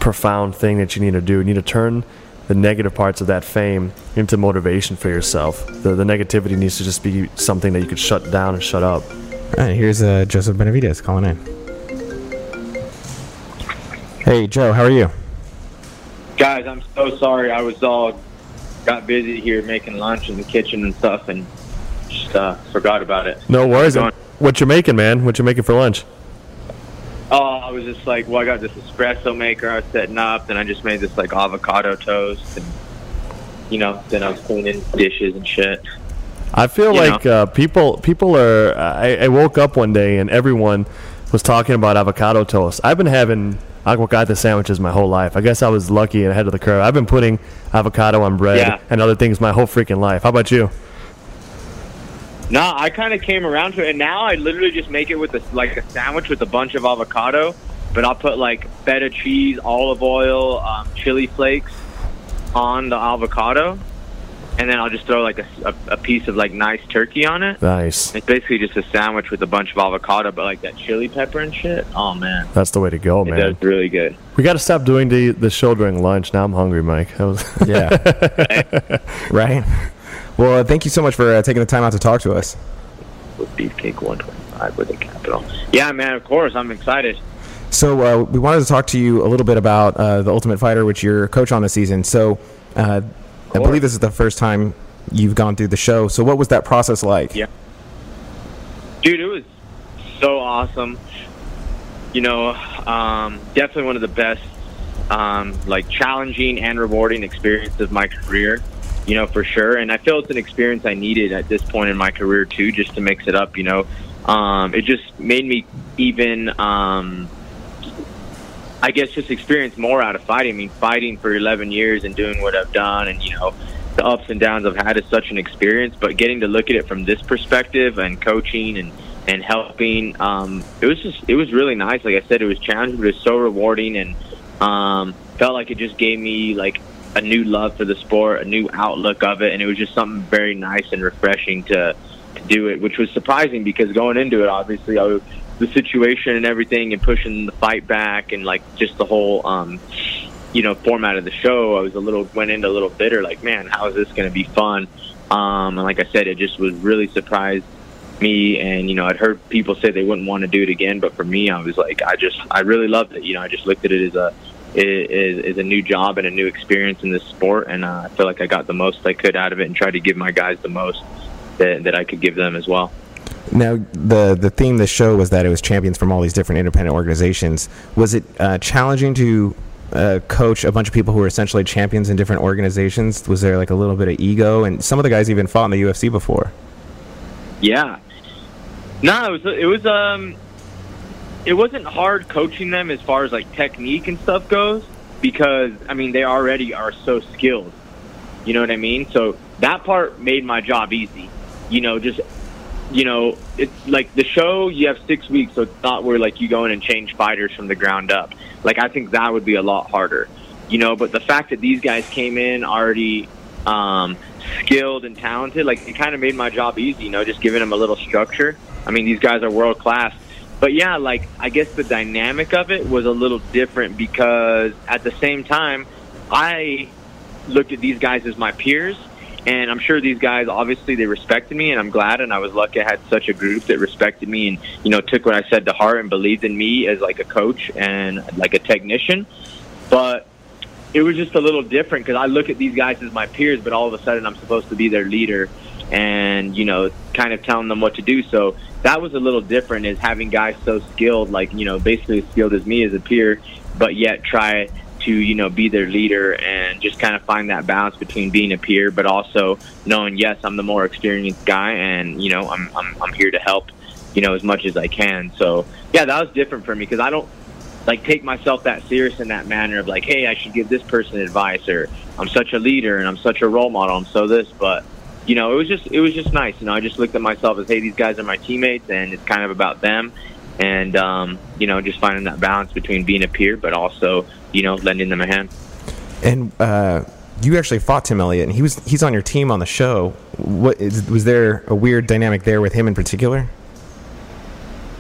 profound thing that you need to do. You need to turn the negative parts of that fame into motivation for yourself. The, the negativity needs to just be something that you could shut down and shut up. All right, here's uh, Joseph Benavidez calling in. Hey, Joe, how are you? Guys, I'm so sorry. I was all got busy here making lunch in the kitchen and stuff, and just uh, forgot about it. No worries. What you making, man? What you making for lunch? I was just like, well, I got this espresso maker I was setting up, then I just made this like avocado toast, and you know, then I was cleaning dishes and shit. I feel You like uh, people people are. I, I woke up one day and everyone was talking about avocado toast. I've been having avocado sandwiches my whole life. I guess I was lucky and ahead of the curve. I've been putting avocado on bread Yeah. and other things my whole freaking life. How about you? No, I kind of came around to it, and now I literally just make it with a, like a sandwich with a bunch of avocado, but I'll put like feta cheese, olive oil, um, chili flakes on the avocado, and then I'll just throw like a, a, a piece of like nice turkey on it. Nice. It's basically just a sandwich with a bunch of avocado, but like that chili pepper and shit. Oh man, That's the way to go, it man. does really good. We got to stop doing the the show during lunch. Now I'm hungry, Mike. That was Yeah. right? Well, uh, thank you so much for uh, taking the time out to talk to us. With beefcake 125 with a capital. Yeah, man. Of course, I'm excited. So, uh, we wanted to talk to you a little bit about uh, The Ultimate Fighter, which you're a coach on this season. So, uh, I believe this is the first time you've gone through the show. So, what was that process like? Yeah. Dude, it was so awesome. You know, um, definitely one of the best, um, like challenging and rewarding experiences of my career. You know, for sure. And I feel it's an experience I needed at this point in my career too, just to mix it up. You know, um, it just made me even. Um, I guess just experience more out of fighting. I mean, fighting for 11 years and doing what I've done, and you know, the ups and downs I've had is such an experience. But getting to look at it from this perspective and coaching and and helping, um, it was just it was really nice. Like I said, it was challenging, but it was so rewarding, and um, felt like it just gave me like a new love for the sport, a new outlook of it, and it was just something very nice and refreshing to to do it, which was surprising because going into it, obviously, I was, the situation and everything, and pushing the fight back, and like just the whole, um, you know, format of the show, I was a little went into a little bitter, like, man, how is this going to be fun? Um, and like I said, it just was really surprised me, and you know, I'd heard people say they wouldn't want to do it again, but for me, I was like, I just, I really loved it. You know, I just looked at it as a is, is a new job and a new experience in this sport, and uh, I feel like I got the most I could out of it, and tried to give my guys the most that, that I could give them as well. Now, the the theme of the show was that it was champions from all these different independent organizations. Was it uh, challenging to uh, coach a bunch of people who were essentially champions in different organizations? Was there like a little bit of ego? And some of the guys even fought in the UFC before. Yeah. No, it was it was um it wasn't hard coaching them as far as like technique and stuff goes because I mean they already are so skilled. You know what I mean? So that part made my job easy. You know, just you know, it's like the show you have 6 weeks so it's not where like you go in and change fighters from the ground up. Like I think that would be a lot harder. You know, but the fact that these guys came in already um skilled and talented, like it kind of made my job easy, you know, just giving them a little structure. I mean, these guys are world class. But yeah, like I guess the dynamic of it was a little different because at the same time, I looked at these guys as my peers And I'm sure these guys, obviously, they respected me, and I'm glad. And I was lucky I had such a group that respected me and, you know, took what I said to heart and believed in me as like a coach and like a technician. But it was just a little different because I look at these guys as my peers, but all of a sudden I'm supposed to be their leader and, you know, kind of telling them what to do. So that was a little different is having guys so skilled, like, you know, basically as skilled as me as a peer, but yet try to you know be their leader and just kind of find that balance between being a peer but also knowing yes I'm the more experienced guy and you know I'm I'm I'm here to help you know as much as I can. So yeah that was different for me because I don't like take myself that serious in that manner of like hey I should give this person advice or I'm such a leader and I'm such a role model I'm so this but you know it was just it was just nice you know I just looked at myself as hey these guys are my teammates and it's kind of about them. And um, you know just finding that balance between being a peer but also you know lending them a hand. And uh, you actually fought Tim Elliott and he was he's on your team on the show. What is, was there a weird dynamic there with him in particular?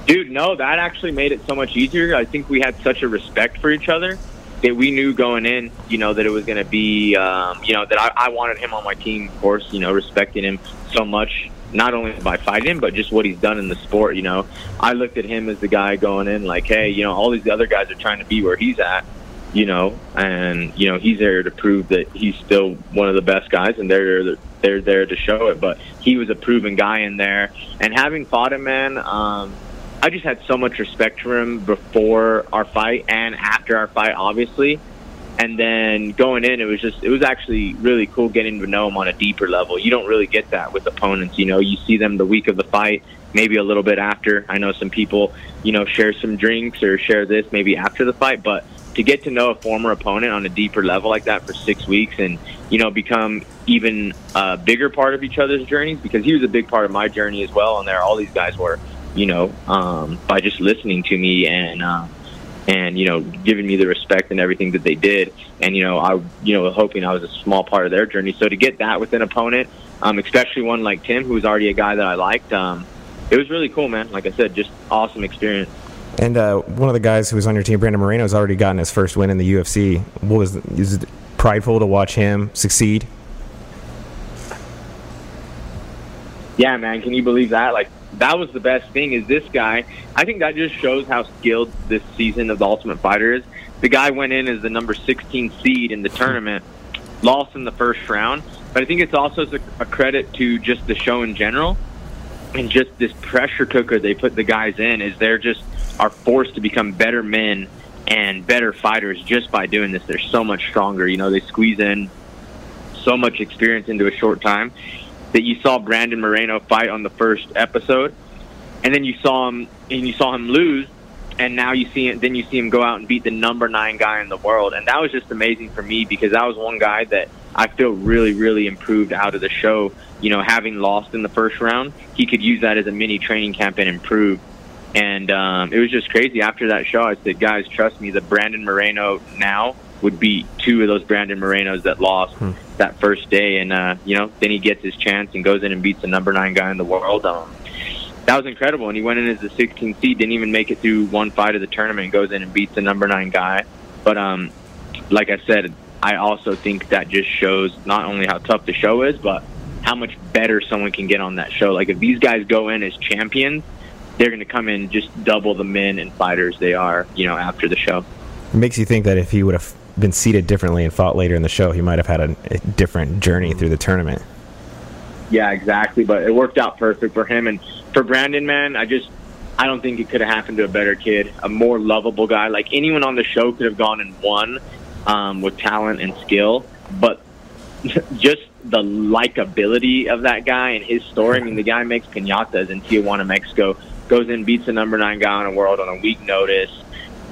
Dude no that actually made it so much easier. I think we had such a respect for each other that we knew going in, you know, that it was going to be, um, you know, that I, I wanted him on my team, of course, you know, respecting him so much not only by fighting, but just what he's done in the sport. You know, I looked at him as the guy going in like, hey, you know, all these other guys are trying to be where he's at, you know, and you know he's there to prove that he's still one of the best guys, and they're they're there to show it. But he was a proven guy in there, and having fought him, man. Um, I just had so much respect for him before our fight and after our fight, obviously and then going in, it was just it was actually really cool getting to know him on a deeper level. You don't really get that with opponents. You know, you see them the week of the fight, maybe a little bit after. I know some people, you know, share some drinks or share this maybe after the fight, but to get to know a former opponent on a deeper level like that for six weeks and you know become even a bigger part of each other's journeys because he was a big part of my journey as well and there all these guys were you know um, by just listening to me and um, and you know giving me the respect and everything that they did. And you know I you know hoping I was a small part of their journey. So to get that with an opponent um, especially one like Tim who was already a guy that I liked um, it was really cool man. Like I said just awesome experience. And uh, one of the guys who was on your team Brandon Moreno has already gotten his first win in the UFC what was is it prideful to watch him succeed? Yeah man. Can you believe that? Like that was the best thing is this guy. I think that just shows how skilled this season of the Ultimate Fighter is. The guy went in as the number 16 seed in the tournament, lost in the first round, but I think it's also a credit to just the show in general and just this pressure cooker they put the guys in is they're just are forced to become better men and better fighters just by doing this. They're so much stronger. You know, they squeeze in so much experience into a short time that you saw Brandon Moreno fight on the first episode, and then you saw him and you saw him lose, and now you see it. Then you see him go out and beat the number nine guy in the world, and that was just amazing for me because that was one guy that I feel really, really improved out of the show. You know, having lost in the first round, he could use that as a mini training camp and improve. And um, it was just crazy. After that show, I said, guys, trust me, the Brandon Moreno now would beat two of those Brandon Morenos that lost hmm. that first day. And, uh, you know, then he gets his chance and goes in and beats the number nine guy in the world. Um, that was incredible. And he went in as the 16th seed, didn't even make it through one fight of the tournament, goes in and beats the number nine guy. But, um, like I said, I also think that just shows not only how tough the show is, but how much better someone can get on that show. Like if these guys go in as champions, they're going to come in just double the men and fighters they are, you know, after the show. It makes you think that if he would have been seated differently and fought later in the show, he might have had a, a different journey through the tournament. Yeah, exactly. But it worked out perfect for him and for Brandon. Man, I just I don't think it could have happened to a better kid, a more lovable guy. Like anyone on the show could have gone and won um, with talent and skill, but just the likability of that guy and his story. I mean, the guy makes pinatas in Tijuana, Mexico, goes in, beats the number nine guy in the world on a week notice.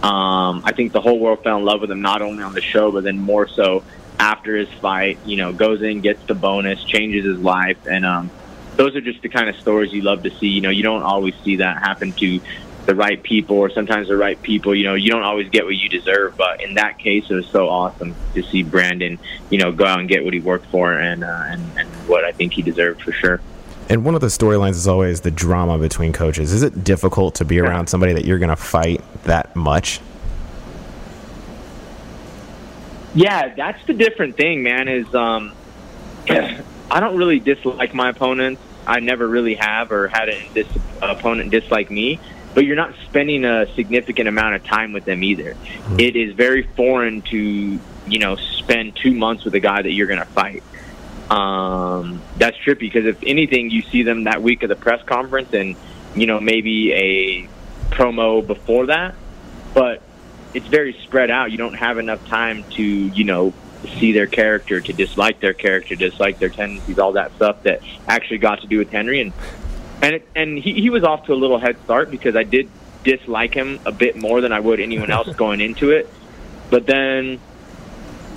Um, I think the whole world fell in love with him not only on the show, but then more so after his fight. You know, goes in, gets the bonus, changes his life, and um, those are just the kind of stories you love to see. You know, you don't always see that happen to the right people, or sometimes the right people. You know, you don't always get what you deserve, but in that case, it was so awesome to see Brandon, you know, go out and get what he worked for, and uh, and, and what I think he deserved for sure. And one of the storylines is always the drama between coaches. Is it difficult to be around somebody that you're going to fight that much? Yeah, that's the different thing, man. Is um, I don't really dislike my opponents. I never really have or had a dis- opponent dislike me. But you're not spending a significant amount of time with them either. It is very foreign to you know spend two months with a guy that you're going to fight. Um, that's trippy because if anything, you see them that week of the press conference and you know maybe a promo before that, but it's very spread out. You don't have enough time to you know see their character, to dislike their character, dislike their tendencies, all that stuff that actually got to do with Henry. And and it, and he, he was off to a little head start because I did dislike him a bit more than I would anyone else going into it. But then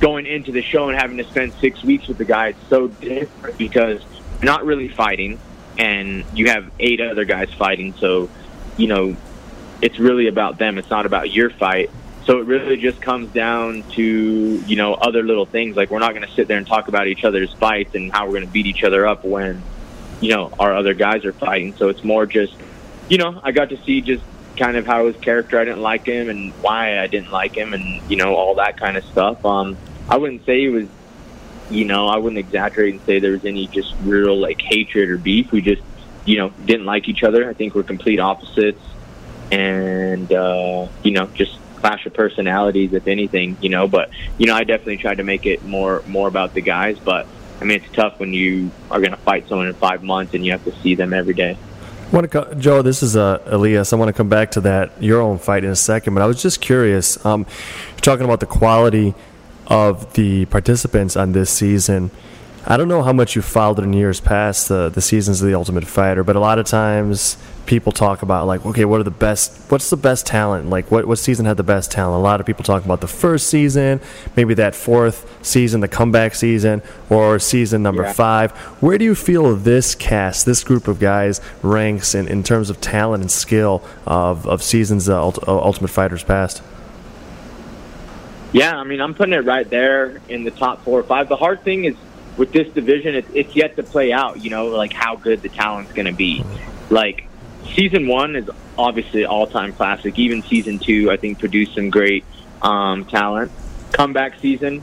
going into the show and having to spend six weeks with the guy, it's so different because you're not really fighting, and you have eight other guys fighting. So, you know, it's really about them. It's not about your fight. So it really just comes down to you know other little things. Like we're not going to sit there and talk about each other's fights and how we're going to beat each other up when you know our other guys are fighting. So it's more just you know I got to see just kind of how his character I didn't like him and why I didn't like him and you know all that kind of stuff. Um, I wouldn't say it was you know I wouldn't exaggerate and say there was any just real like hatred or beef. We just you know didn't like each other. I think we're complete opposites and uh, you know just clash of personalities, if anything, you know. But you know, I definitely tried to make it more more about the guys. But I mean, it's tough when you are going to fight someone in five months and you have to see them every day. I want to, Joe, this is uh, Elias. I want to come back to that your own fight in a second, but I was just curious. Um, you're talking about the quality of the participants on this season. I don't know how much you followed in years past the the seasons of the Ultimate Fighter, but a lot of times people talk about like, okay, what are the best? What's the best talent? Like, what what season had the best talent? A lot of people talk about the first season, maybe that fourth season, the comeback season, or season number yeah. five. Where do you feel this cast, this group of guys, ranks in, in terms of talent and skill of of seasons of Ultimate Fighters past? Yeah, I mean, I'm putting it right there in the top four or five. The hard thing is with this division, it's, it's yet to play out. You know, like how good the talent's going to be. Like season one is obviously all time classic. Even season two, I think, produced some great um, talent. Comeback season,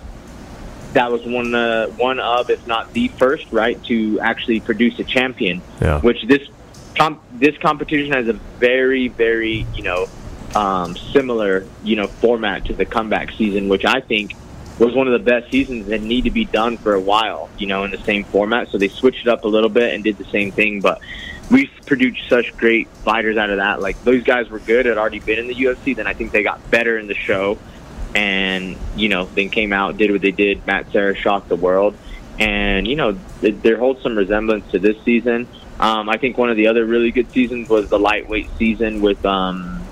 that was one uh, one of, if not the first, right, to actually produce a champion. Yeah. Which this comp- this competition has a very very you know um, similar you know format to the comeback season, which I think was one of the best seasons that need to be done for a while. You know, in the same format. So they switched it up a little bit and did the same thing, but we produced such great fighters out of that. Like those guys were good, had already been in the UFC. Then I think they got better in the show, and you know, then came out, did what they did. Matt Serra shocked the world, and you know, there holds some resemblance to this season. Um, I think one of the other really good seasons was the lightweight season with um,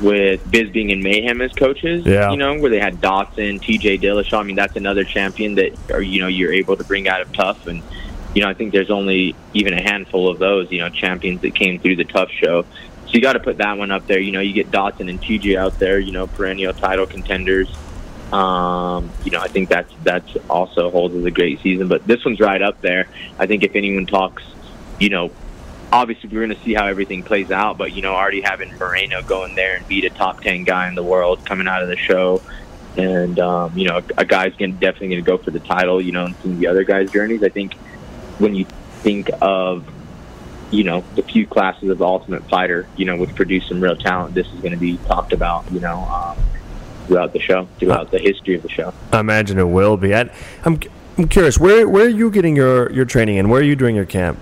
with Bisping and Mayhem as coaches. Yeah. You know, where they had Dodson, T.J. Dillashaw. I mean, that's another champion that, are you know, you're able to bring out of TUF and you know, I think there's only even a handful of those, you know, champions that came through the TUF show. So you got to put that one up there. You know, you get Dodson and TJ out there, you know, perennial title contenders. Um, you know, I think that's that's also holds as a great season. But this one's right up there. I think if anyone talks, you know, obviously we're going to see how everything plays out. But you know, already having Moreno going there and beat a top ten guy in the world coming out of the show, and um, you know, a, guy's going definitely going to go for the title. You know, and seeing the other guys' journeys, I think when you think of you know the few classes of the Ultimate Fighter, you know, which produce some real talent, this is going to be talked about, you know, um, throughout the show, throughout the history of the show. I imagine it will be. I, I'm I'm curious, where where are you getting your your training and where are you doing your camp?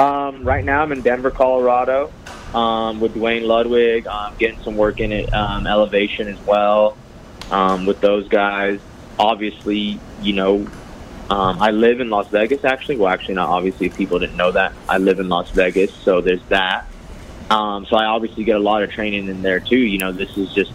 Um, right now, I'm in Denver, Colorado, um, with Duane Ludwig. I'm getting some work in it, um, elevation as well, um, with those guys. Obviously, you know, um, I live in Las Vegas, actually. Well, actually, not obviously. If people didn't know that, I live in Las Vegas, so there's that. Um, so I obviously get a lot of training in there too. You know, this is just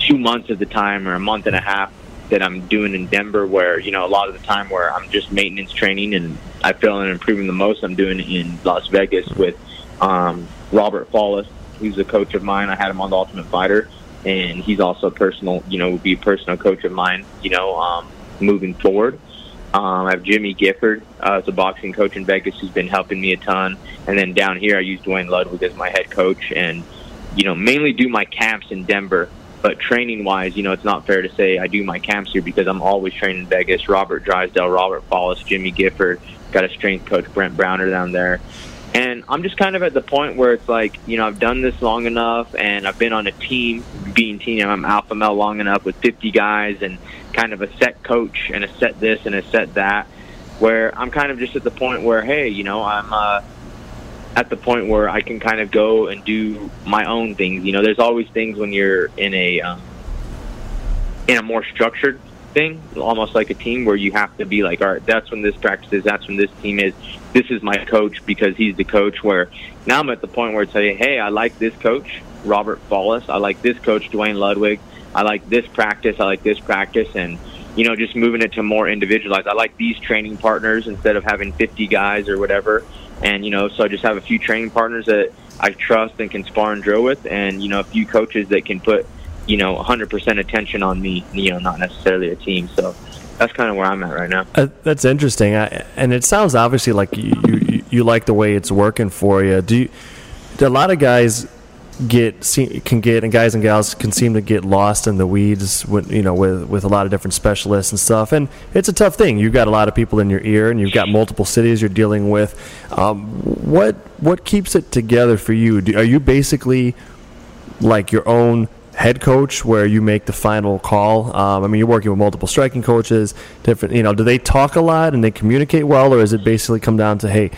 two months of the time or a month and a half that I'm doing in Denver, where you know a lot of the time where I'm just maintenance training and I feel I'm improving the most. I'm doing in Las Vegas with um, Robert Follis, who's a coach of mine. I had him on the Ultimate Fighter, and he's also a personal, you know, would be a personal coach of mine. You know, um, moving forward. Um, I have Jimmy Gifford uh, as a boxing coach in Vegas who's been helping me a ton. And then down here, I use Duane Ludwig as my head coach and, you know, mainly do my camps in Denver But training wise, you know, it's not fair to say I do my camps here because I'm always training in Vegas. Robert Drysdale, Robert Follis, Jimmy Gifford, got a strength coach, Brent Browner down there. And I'm just kind of at the point where it's like, you know, I've done this long enough and I've been on a team, being team, I'm alpha male long enough with 50 guys and kind of a set coach and a set this and a set that, where I'm kind of just at the point where, hey, you know, I'm uh, at the point where I can kind of go and do my own things. You know, there's always things when you're in a um, in a more structured thing, almost like a team, where you have to be like, all right, that's when this practice is, that's when this team is. This is my coach because he's the coach. Where now I'm at the point where it's like, hey, I like this coach, Robert Follis. I like this coach, Duane Ludwig. I like this practice. I like this practice, and you know, just moving it to more individualized. I like these training partners instead of having 50 guys or whatever. And you know, so I just have a few training partners that I trust and can spar and drill with, and you know, a few coaches that can put you know 100% attention on me. You know, not necessarily a team. So that's kind of where I'm at right now. Uh, that's interesting, I, and it sounds obviously like you, you you like the way it's working for you. Do you, do a lot of guys get can get and guys and gals can seem to get lost in the weeds with you know with with a lot of different specialists and stuff and it's a tough thing you've got a lot of people in your ear and you've got multiple cities you're dealing with um, what what keeps it together for you do, are you basically like your own head coach where you make the final call? Um, I mean, you're working with multiple striking coaches, different, you know, do they talk a lot and they communicate well, or is it basically come down to, hey,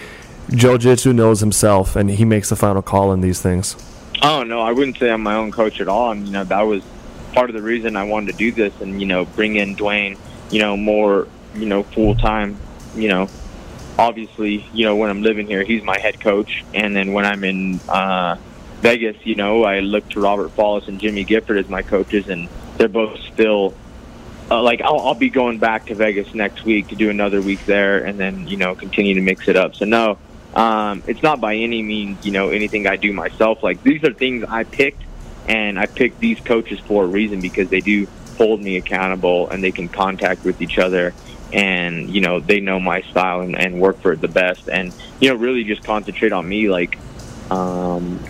Joe Jitsu knows himself and he makes the final call in these things? Oh, no, I wouldn't say I'm my own coach at all. And, you know, that was part of the reason I wanted to do this and, you know, bring in Duane, you know, more, you know, full time, you know, obviously, you know, when I'm living here, he's my head coach. And then when I'm in, uh, Vegas, you know, I look to Robert Follis and Jimmy Gifford as my coaches, and they're both still uh, like I'll, I'll be going back to Vegas next week to do another week there, and then you know continue to mix it up. So no, um, it's not by any means you know anything I do myself. Like these are things I picked, and I picked these coaches for a reason because they do hold me accountable and they can contact with each other and you know they know my style and, and work for it the best and you know really just concentrate on me like um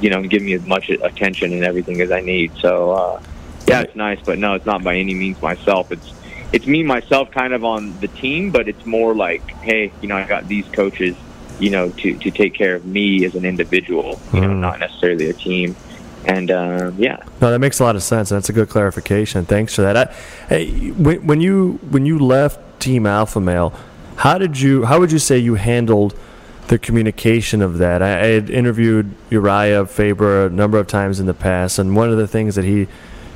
you know, give me as much attention and everything as I need. So, uh, yeah, it's nice, but no, it's not by any means myself. It's it's me myself, kind of on the team, but it's more like, hey, you know, I got these coaches, you know, to to take care of me as an individual, you mm. know, not necessarily a team. And uh, yeah, no, that makes a lot of sense. That's a good clarification. Thanks for that. I, hey, when, when you when you left Team Alpha Male, how did you? How would you say you handled? the communication of that. I, I, had interviewed Uriah Faber a number of times in the past, and one of the things that he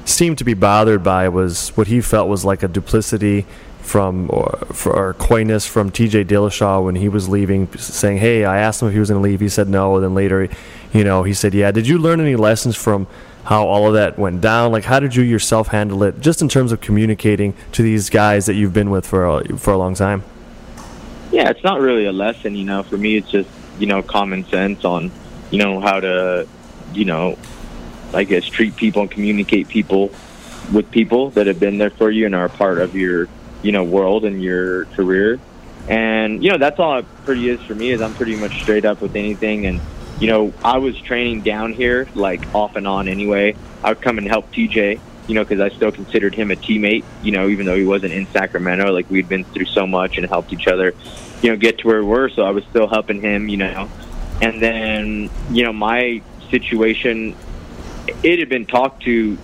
seemed to be bothered by was what he felt was like a duplicity from or, or coyness from T.J. Dillashaw when he was leaving, saying, "Hey, I asked him if he was going to leave. He said no." And then later, you know, he said, "Yeah." Did you learn any lessons from? How all of that went down? Like, how did you yourself handle it, just in terms of communicating to these guys that you've been with for a, for a long time? Yeah, it's not really a lesson, you know. For me, it's just you know common sense on you know how to you know I guess treat people and communicate people with people that have been there for you and are a part of your you know world and your career. And you know that's all it pretty is for me is I'm pretty much straight up with anything. And you know I was training down here like off and on anyway. I would come and help TJ you know, because I still considered him a teammate, you know, even though he wasn't in Sacramento. Like we'd been through so much and helped each other, you know, get to where we were. So I was still helping him, you know. And then, you know, my situation, it had been talked to,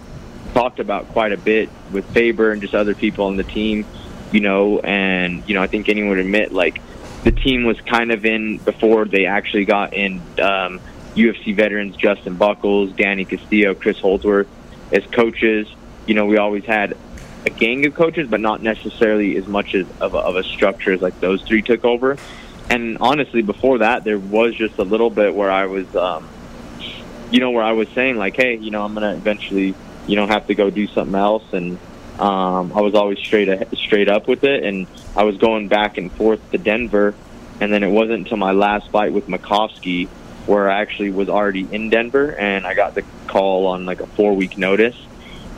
talked about quite a bit with Faber and just other people on the team, you know. And you know, I think anyone would admit, like, the team was kind of in before they actually got in. Um, UFC veterans Justin Buchholz, Danny Castillo, Chris Holdsworth as coaches, you know, we always had a gang of coaches, but not necessarily as much as of a, of a structure as like those three took over. And honestly, before that, there was just a little bit where I was, um, you know, where I was saying like, hey, you know, I'm gonna eventually, you know, have to go do something else, and um, I was always straight straight up with it, and I was going back and forth to Denver, and then it wasn't until my last fight with Makovsky where I actually was already in Denver and I got the call on like a four week notice.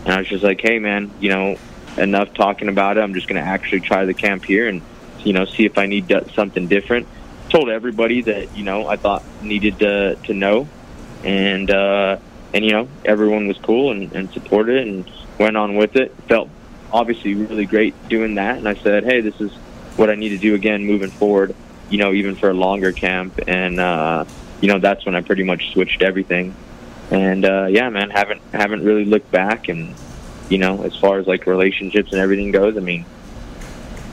And I was just like, hey, man, you know, enough talking about it. I'm just going to actually try the camp here and, you know, see if I need something different. Told everybody that, you know, I thought needed to, to know. And, uh, and you know everyone was cool and, and supported and went on with it. Felt obviously really great doing that, and I said, hey, this is what I need to do again moving forward. You know, even for a longer camp, and uh, you know that's when I pretty much switched everything. And uh, yeah, man, haven't haven't really looked back. And you know, as far as like relationships and everything goes, I mean,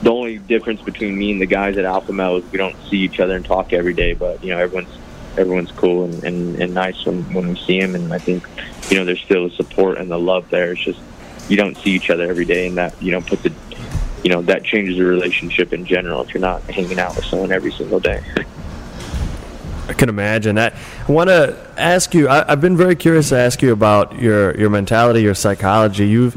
the only difference between me and the guys at Alpha Male is we don't see each other and talk every day. But you know, everyone's everyone's cool and, and, and nice when, when we see them. And I think, you know, there's still the support and the love there. It's just you don't see each other every day, and that you know puts the, you know, that changes the relationship in general if you're not hanging out with someone every single day. I can imagine that. I want to ask you. I, have been very curious to ask you about your your mentality, your psychology. You've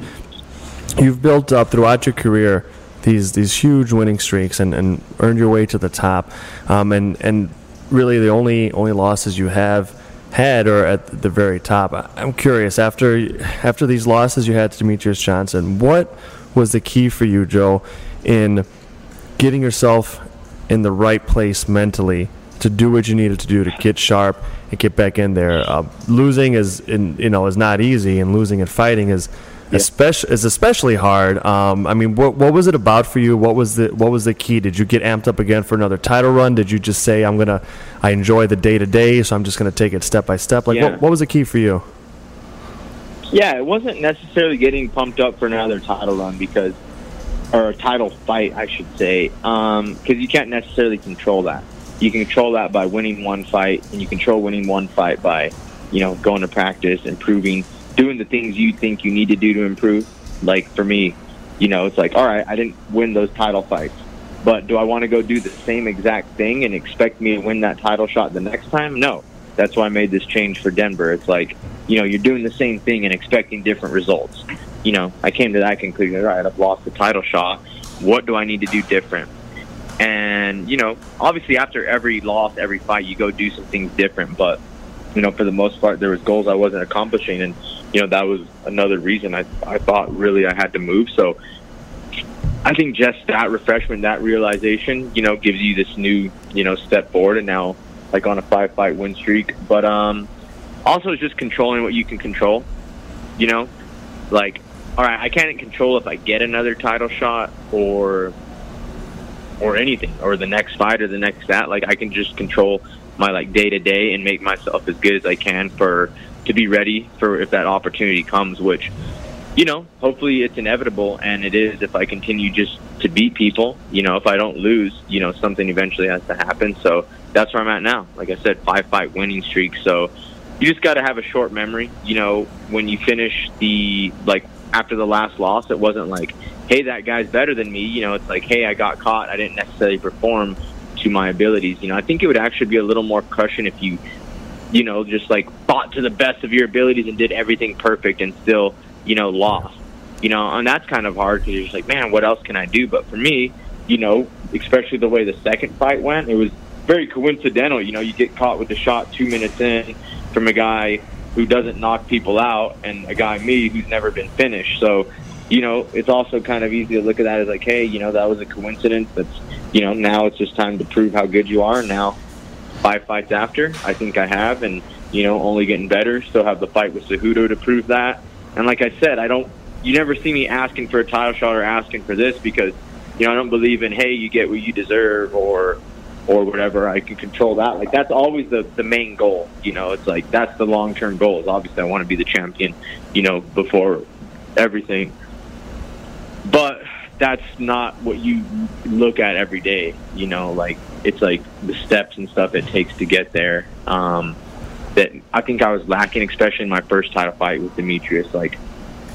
you've built up throughout your career these these huge winning streaks and, and earned your way to the top. Um, and and really the only only losses you have had or at the very top. I'm curious after after these losses you had to Demetrious Johnson, what was the key for you, Joe, in getting yourself in the right place mentally to do what you needed to do to get sharp and get back in there? Uh, losing is in, you know is not easy, and losing and fighting is yeah. especially is especially hard. Um, I mean, what what was it about for you? What was the what was the key? Did you get amped up again for another title run? Did you just say I'm gonna I enjoy the day to day, so I'm just gonna take it step by step? Like, yeah. what, what was the key for you? Yeah, it wasn't necessarily getting pumped up for another title run because, or a title fight, I should say, because um, you can't necessarily control that. You can control that by winning one fight, and you control winning one fight by, you know, going to practice, improving doing the things you think you need to do to improve. Like for me, you know, it's like, all right, I didn't win those title fights, but do I want to go do the same exact thing and expect me to win that title shot the next time? No. That's why I made this change for Denver. It's like, you know, you're doing the same thing and expecting different results. You know, I came to that conclusion. All right, I've lost the title shot. What do I need to do different? And, you know, obviously after every loss, every fight, you go do some things different. But, you know, for the most part, there was goals I wasn't accomplishing. And, you know that was another reason I I thought really I had to move. So I think just that refreshment, that realization, you know, gives you this new you know step forward, and now like on a five fight win streak. But um, also it's just controlling what you can control. You know, like all right, I can't control if I get another title shot or or anything or the next fight or the next that. Like I can just control my like day to day and make myself as good as I can for to be ready for if that opportunity comes, which, you know, hopefully it's inevitable, and it is if I continue just to beat people. You know, if I don't lose, you know, something eventually has to happen. So that's where I'm at now. Like I said, five fight winning streak. So you just got to have a short memory. You know, when you finish the like after the last loss, it wasn't like, hey, that guy's better than me. You know, it's like, hey, I got caught. I didn't necessarily perform to my abilities. You know, I think it would actually be a little more crushing if you you know, just like fought to the best of your abilities and did everything perfect and still, you know, lost. You know, and that's kind of hard because you're just like, man, what else can I do? But for me, you know, especially the way the second fight went, it was very coincidental. You know, you get caught with a shot two minutes in from a guy who doesn't knock people out and a guy me who's never been finished. So, you know, it's also kind of easy to look at that as like, hey, you know, that was a coincidence. That's, you know, now it's just time to prove how good you are. Now five fights after. I think I have, and you know, only getting better. Still have the fight with Cejudo to prove that. And like I said, I don't. You never see me asking for a title shot or asking for this because you know I don't believe in hey, you get what you deserve or or whatever. I can control that. Like that's always the the main goal. You know, it's like that's the long term goal. Is obviously I want to be the champion. You know, before everything. But that's not what you look at every day. You know, like it's like the steps and stuff it takes to get there. Um, that I think I was lacking, especially in my first title fight with Demetrious. Like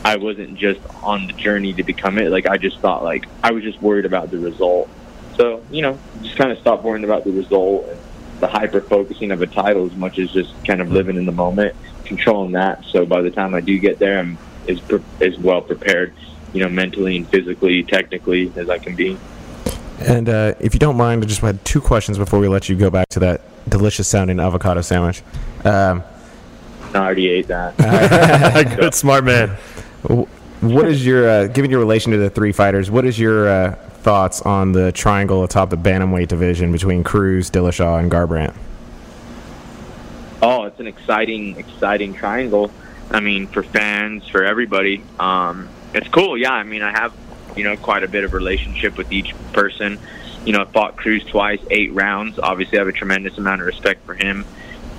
I wasn't just on the journey to become it. Like I just thought like I was just worried about the result. So you know, just kind of stop worrying about the result and the hyper focusing of a title as much as just kind of living in the moment, controlling that. So by the time I do get there, I'm as as well prepared you know, mentally and physically, technically as I can be. And uh, if you don't mind, I just had two questions before we let you go back to that delicious sounding avocado sandwich. Um, I already ate that. Good, smart man. What is your, uh, given your relation to the three fighters, what is your uh, thoughts on the triangle atop the bantamweight division between Cruz, Dillashaw, and Garbrandt? Oh, it's an exciting, exciting triangle. I mean, for fans, for everybody, um, it's cool. Yeah, I mean, I have you know quite a bit of relationship with each person. You know, I fought Cruz twice, eight rounds. Obviously, I have a tremendous amount of respect for him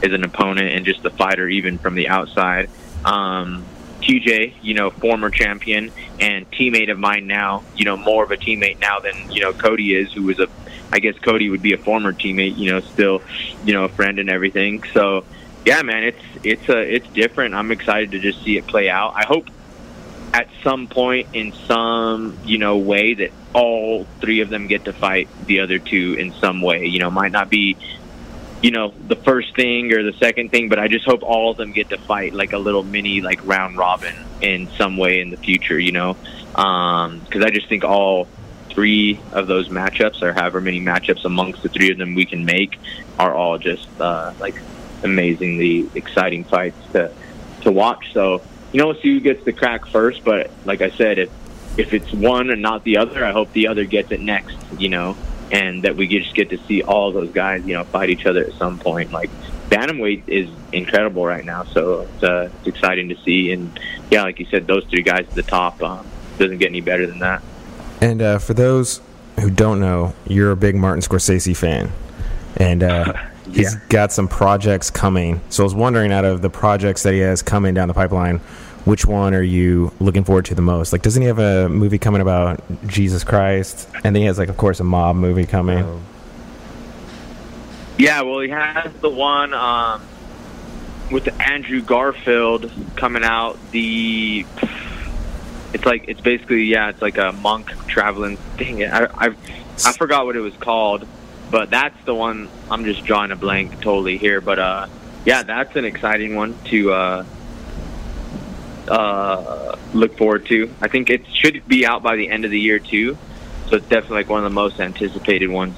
as an opponent and just a fighter, even from the outside. Um, TJ, you know, former champion and teammate of mine now, you know, more of a teammate now than, you know, Cody is, who was a, I guess Cody would be a former teammate, you know, still, you know, a friend and everything. So, yeah, man, it's, it's, a, it's different. I'm excited to just see it play out. I hope at some point in some, you know, way that all three of them get to fight the other two in some way, you know, might not be you know the first thing or the second thing but i just hope all of them get to fight like a little mini like round robin in some way in the future you know? Because um, i just think all three of those matchups or however many matchups amongst the three of them we can make are all just uh, like amazingly exciting fights to to watch. So you know we'll see who gets the crack first but like i said if if it's one and not the other i hope the other gets it next you know and that we just get to see all those guys, you know, fight each other at some point. Like bantamweight is incredible right now, so it's, uh, it's exciting to see. And yeah, like you said, those three guys at the top um, doesn't get any better than that. And uh, for those who don't know, you're a big Martin Scorsese fan, and uh, he's got some projects coming. So I was wondering, out of the projects that he has coming down the pipeline, which one are you looking forward to the most? Like, doesn't he have a movie coming about Jesus Christ? And then he has, like, of course, a mob movie coming. Oh. Yeah, well, he has the one um, with Andrew Garfield coming out. The it's like it's basically yeah, it's like a monk traveling thing. I I I forgot what it was called, but that's the one. I'm just drawing a blank totally here, but uh, yeah, that's an exciting one to uh uh, look forward to. I think it should be out by the end of the year too, so it's definitely like one of the most anticipated ones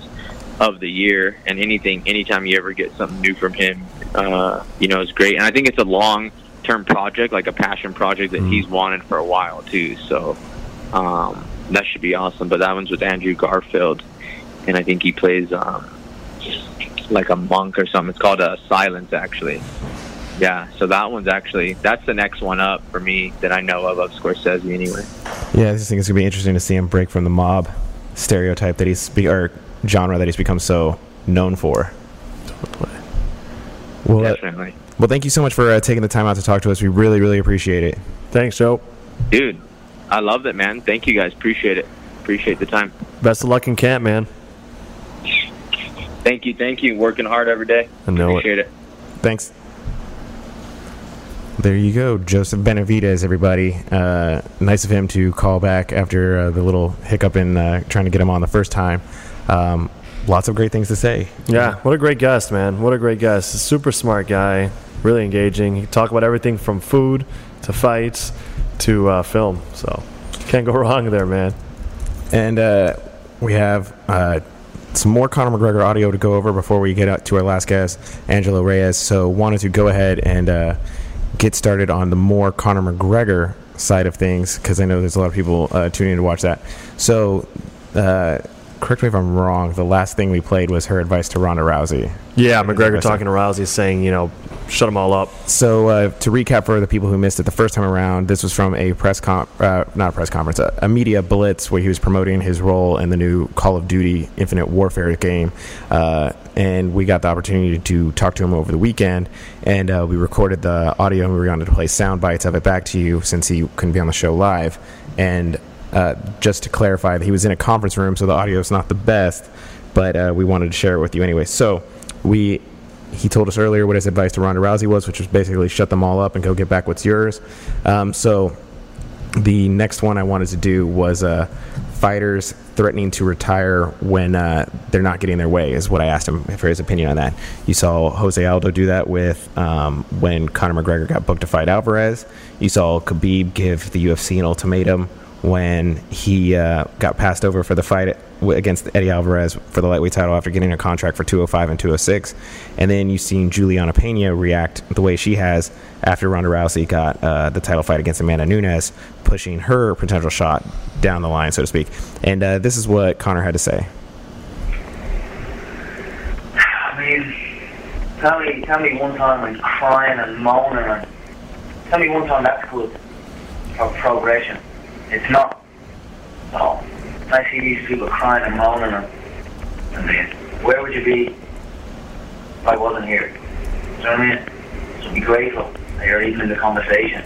of the year. And anything, anytime you ever get something new from him, uh, you know, is great. And I think it's a long term project, like a passion project that mm. he's wanted for a while too. So um, that should be awesome. But that one's with Andrew Garfield, and I think he plays um, like a monk or something. It's called a uh, Silence, actually. Yeah, so that one's actually that's the next one up for me that I know of of Scorsese anyway. Yeah, I just think it's gonna be interesting to see him break from the mob stereotype that he's be- or genre that he's become so known for. Well, Definitely. Uh, well, thank you so much for uh, taking the time out to talk to us. We really, really appreciate it. Thanks, Joe. Dude, I love it, man. Thank you guys. Appreciate it. Appreciate the time. Best of luck in camp, man. Thank you, thank you. Working hard every day. I know Appreciate it. it. Thanks. There you go, Joseph Benavidez, everybody. Uh, nice of him to call back after uh, the little hiccup in uh, trying to get him on the first time. Um, lots of great things to say. Yeah, what a great guest, man. What a great guest. A super smart guy, really engaging. He talk about everything from food to fights to uh, film. So can't go wrong there, man. And uh, we have uh, some more Conor McGregor audio to go over before we get out to our last guest, Angelo Reyes. So wanted to go ahead and get started on the more Conor McGregor side of things because I know there's a lot of people uh, tuning in to watch that. So, uh, correct me if I'm wrong. The last thing we played was her advice to Ronda Rousey. Yeah, McGregor talking to Rousey, saying, you know, shut them all up. So uh, to recap for the people who missed it the first time around, this was from a press con, uh, not a press conference, a, a, media blitz where he was promoting his role in the new Call of Duty Infinite Warfare game. Uh, and we got the opportunity to talk to him over the weekend, and uh, we recorded the audio and we were going to play sound bites of it back to you since he couldn't be on the show live. And uh, just to clarify, he was in a conference room, so the audio is not the best, but uh, we wanted to share it with you anyway. So we he told us earlier what his advice to Ronda Rousey was, which was basically shut them all up and go get back what's yours. Um, so the next one I wanted to do was uh, fighters threatening to retire when uh, they're not getting their way, is what I asked him for his opinion on that. You saw Jose Aldo do that with um, when Conor McGregor got booked to fight Alvarez. You saw Khabib give the UFC an ultimatum when he uh, got passed over for the fight against Eddie Alvarez for the lightweight title after getting a contract for 205 and 206. And then you've seen Julianna Peña react the way she has after Ronda Rousey got uh, the title fight against Amanda Nunes, pushing her potential shot down the line, so to speak. And uh, this is what Conor had to say. I mean, tell me, tell me one time when crying and moaning tell me one time that's good for progression. It's not. No. I see these people crying and moaning and, and where would you be if I wasn't here? You know what I mean? So be grateful that you're even in the conversation.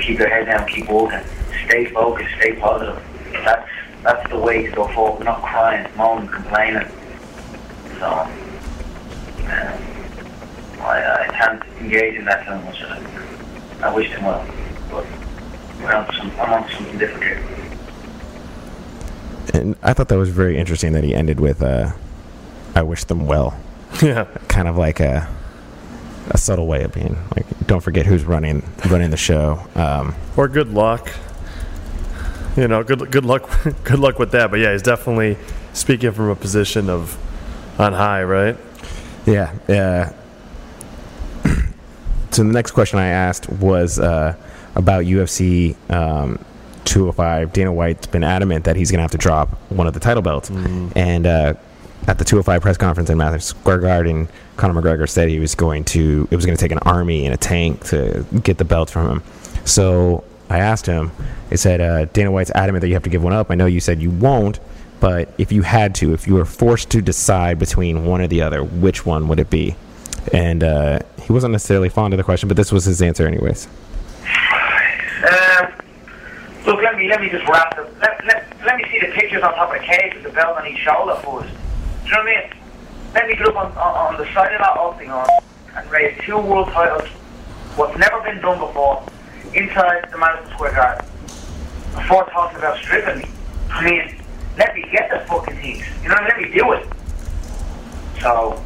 Keep your head down, keep walking. Stay focused, stay positive. That's that's the way to go forward. Not crying, moaning, complaining. So um, I, I can't engage in that too much. I wish them well, but we're on some, I'm on something different. And I thought that was very interesting that he ended with, uh, "I wish them well." Yeah. Kind of like a a subtle way of being like, don't forget who's running running the show. Um, Or good luck. You know, good good luck good luck with that. But yeah, he's definitely speaking from a position of on high, right? Yeah. Yeah. so the next question I asked was uh, about UFC um, 205. Dana White's been adamant that he's going to have to drop one of the title belts, and uh, at the 205 press conference in Madison Square Garden, Conor McGregor said he was going to it was going to take an army and a tank to get the belt from him. So I asked him. I said uh, Dana White's adamant that you have to give one up. I know you said you won't, but if you had to, if you were forced to decide between one or the other, which one would it be? And uh, he wasn't necessarily fond of the question, but this was his answer, anyways. Look, let me let me just wrap the let, let, let me see the pictures on top of the cage with the belt on each shoulder first. Do you know what I mean? Let me get up on, on, on the side of that octagon and raise two world titles, what's never been done before, inside the Madison Square Garden. Before talking about stripping me. I mean, let me get the fucking things. You know, let me do it. So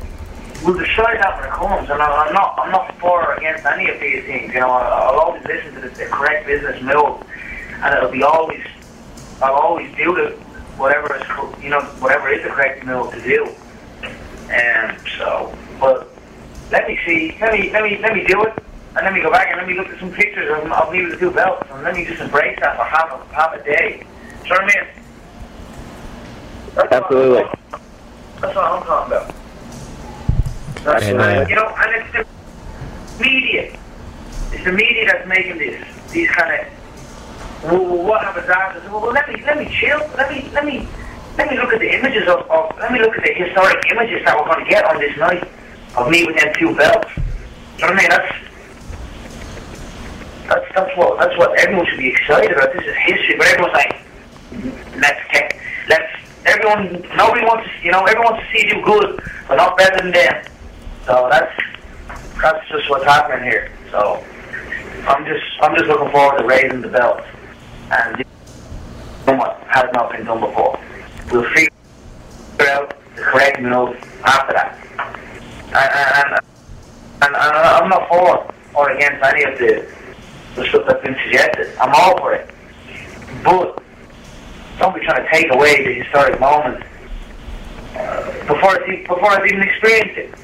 we'll decide that when it comes. And I'm not, I'm not for or against any of these things. You know, I'll always listen to the, the correct business move, and it'll be always, I'll always do the whatever is, you know, whatever is the correct move to do. And so, but let me see, let me, let me, let me do it. And let me go back and let me look at some pictures of, of me with the two belts, and let me just embrace that for half a half a day. You I mean? That's Absolutely. That's what I'm talking about. That's And, uh, you know, and it's the media. It's the media that's making this. These kind of. What happens after? Well, well, let me let me chill. Let me let me let me look at the images of, of let me look at the historic images that we're going to get on this night of me with them two belts. You know what I mean? That's that's that's what that's what everyone should be excited about. This is history, but everyone's like, let's take, let's everyone. Nobody wants to, you know, everyone wants to see you good, but not better than them. So that's that's just what's happening here. So I'm just I'm just looking forward to raising the belt and what has not been done before. We'll figure out the correct move after that. And, and, and, and I'm not for or against any of the, the stuff that's been suggested. I'm all for it. But don't be trying to take away the historic moment uh, before before I've even experienced it.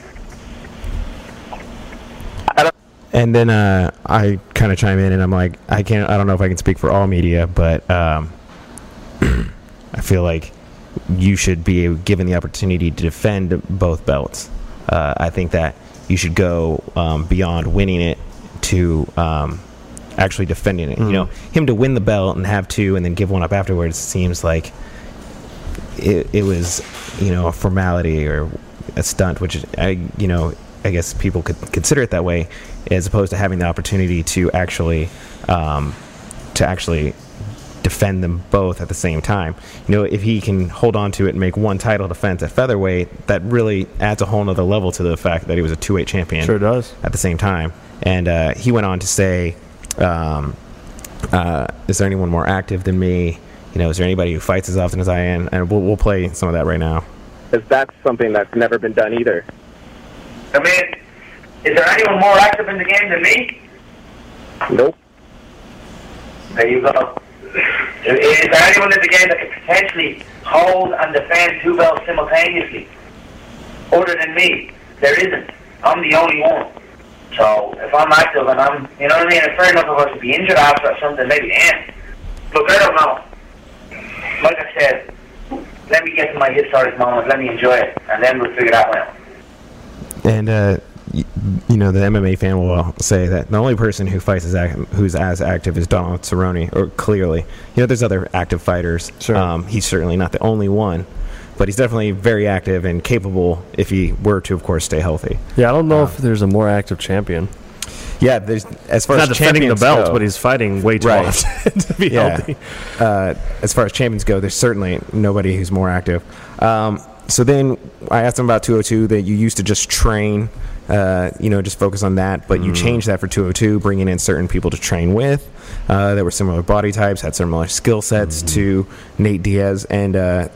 And then uh, I kind of chime in, and I'm like, I can't. I don't know if I can speak for all media, but um, I feel like you should be given the opportunity to defend both belts. Uh, I think that you should go um, beyond winning it to um, actually defending it. You know, him to win the belt and have two, and then give one up afterwards seems like it, it was, you know, a formality or a stunt, which I, you know, I guess people could consider it that way, as opposed to having the opportunity to actually, um, to actually defend them both at the same time. You know, if he can hold on to it and make one title defense at featherweight, that really adds a whole nother level to the fact that he was a two-weight champion Sure does. at the same time. And uh, he went on to say, um, uh, "Is there anyone more active than me? You know, is there anybody who fights as often as I am?" And we'll, we'll play some of that right now. Because that's something that's never been done either. I mean, is there anyone more active in the game than me? Nope. There you go. Is there anyone in the game that could potentially hold and defend two belts simultaneously? Other than me, there isn't. I'm the only one. So if I'm active and I'm, you know what I mean, it's fair enough if I was to be injured after or something, maybe then. Look, I don't know. Like I said, let me get to my historic moment, let me enjoy it, and then we'll figure that one out. And uh, you know, the MMA fan will say that the only person who fights as ac- who's as active is Donald Cerrone, or clearly, you know, there's other active fighters. Sure. Um, he's certainly not the only one, but he's definitely very active and capable if he were to, of course, stay healthy. Yeah, I don't know if there's a more active champion. Yeah, there's as far Not as defending the belt, go- but he's fighting way too Right. often to be yeah. healthy. Uh, as far as champions go, there's certainly nobody who's more active. Um, so then I asked him about 202 that you used to just train, uh, you know, just focus on that, but you changed that for 202, bringing in certain people to train with uh, that were similar body types, had similar skill sets to Nate Diaz, and. Uh,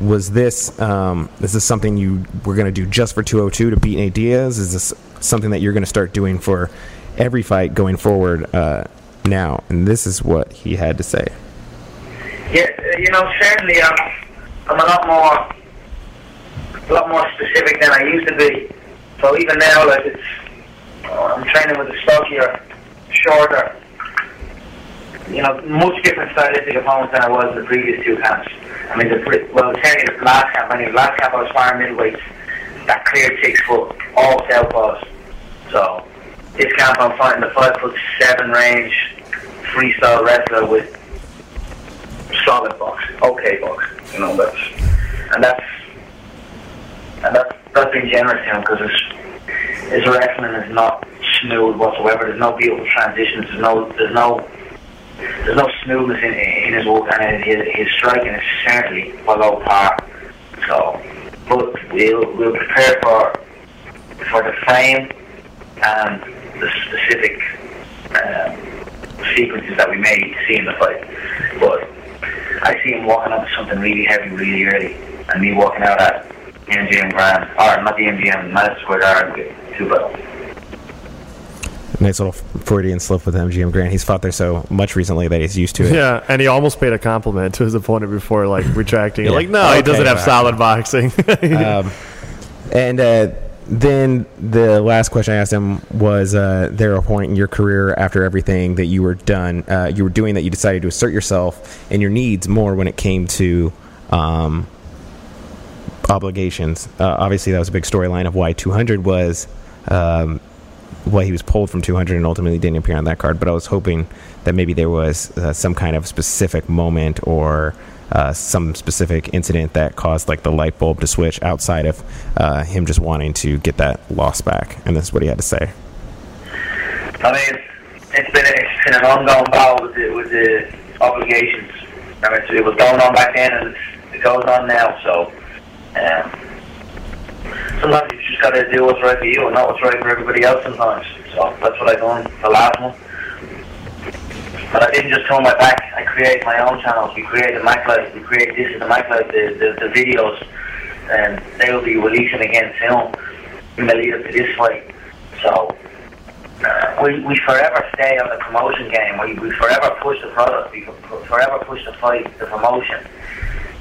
was this um, is this something you were going to do just for 202 to beat Nate Diaz? Is this something that you're going to start doing for every fight going forward uh, now? And this is what he had to say. Yeah, uh, you know, certainly I'm, I'm a lot more, a lot more specific than I used to be. So even now, like it's, uh, I'm training with a stockier, shorter, you know, much different stylistic opponents than I was in the previous two camps. I mean, the well, technically the last camp. I mean, last camp I was firing middleweights that cleared six foot, all southpaws. So this camp I'm fighting the five foot seven range freestyle wrestler with solid box, okay box. You know that's and that's and that's that's being generous to him because his his wrestling is not smooth whatsoever. There's no beautiful transitions. There's no there's no there's no smoothness in, in his work, and his, his striking is certainly below par. So, but we'll we'll prepare for for the frame and the specific um, sequences that we may see in the fight. But I see him walking up to something really heavy, really early, and me walking out at MGM Grand, or not the MGM, Madison Square Garden with two belts. Nice little Freudian slip with MGM Grand. He's fought there so much recently that he's used to it. Yeah, and he almost paid a compliment to his opponent before like retracting. it. Yeah. Like, no, he doesn't have wow. solid boxing. Um, and uh, then the last question I asked him was: uh, There a point in your career after everything that you were done, uh, you were doing that you decided to assert yourself and your needs more when it came to um, obligations? Uh, obviously, that was a big storyline of why 200 was. Um, why he was pulled from 200 and ultimately didn't appear on that card. But I was hoping that maybe there was uh, some kind of specific moment or uh, some specific incident that caused like the light bulb to switch outside of uh, him just wanting to get that loss back. And this is what he had to say. I mean, it's been it's been an ongoing battle with the, with the obligations. I mean, it was going on back then, and it goes on now. So, um, sometimes you just got to do what's right for you and not what's right for everybody else. Sometimes, so that's what I done the last one. But I didn't just turn my back. I created my own channels. We created MacLife. We created this is the MacLife, the, the the videos, and they will be releasing again soon in the lead up to this fight. So uh, we, we forever stay on the promotion game. We, we forever push the product. We forever push the fight, the promotion,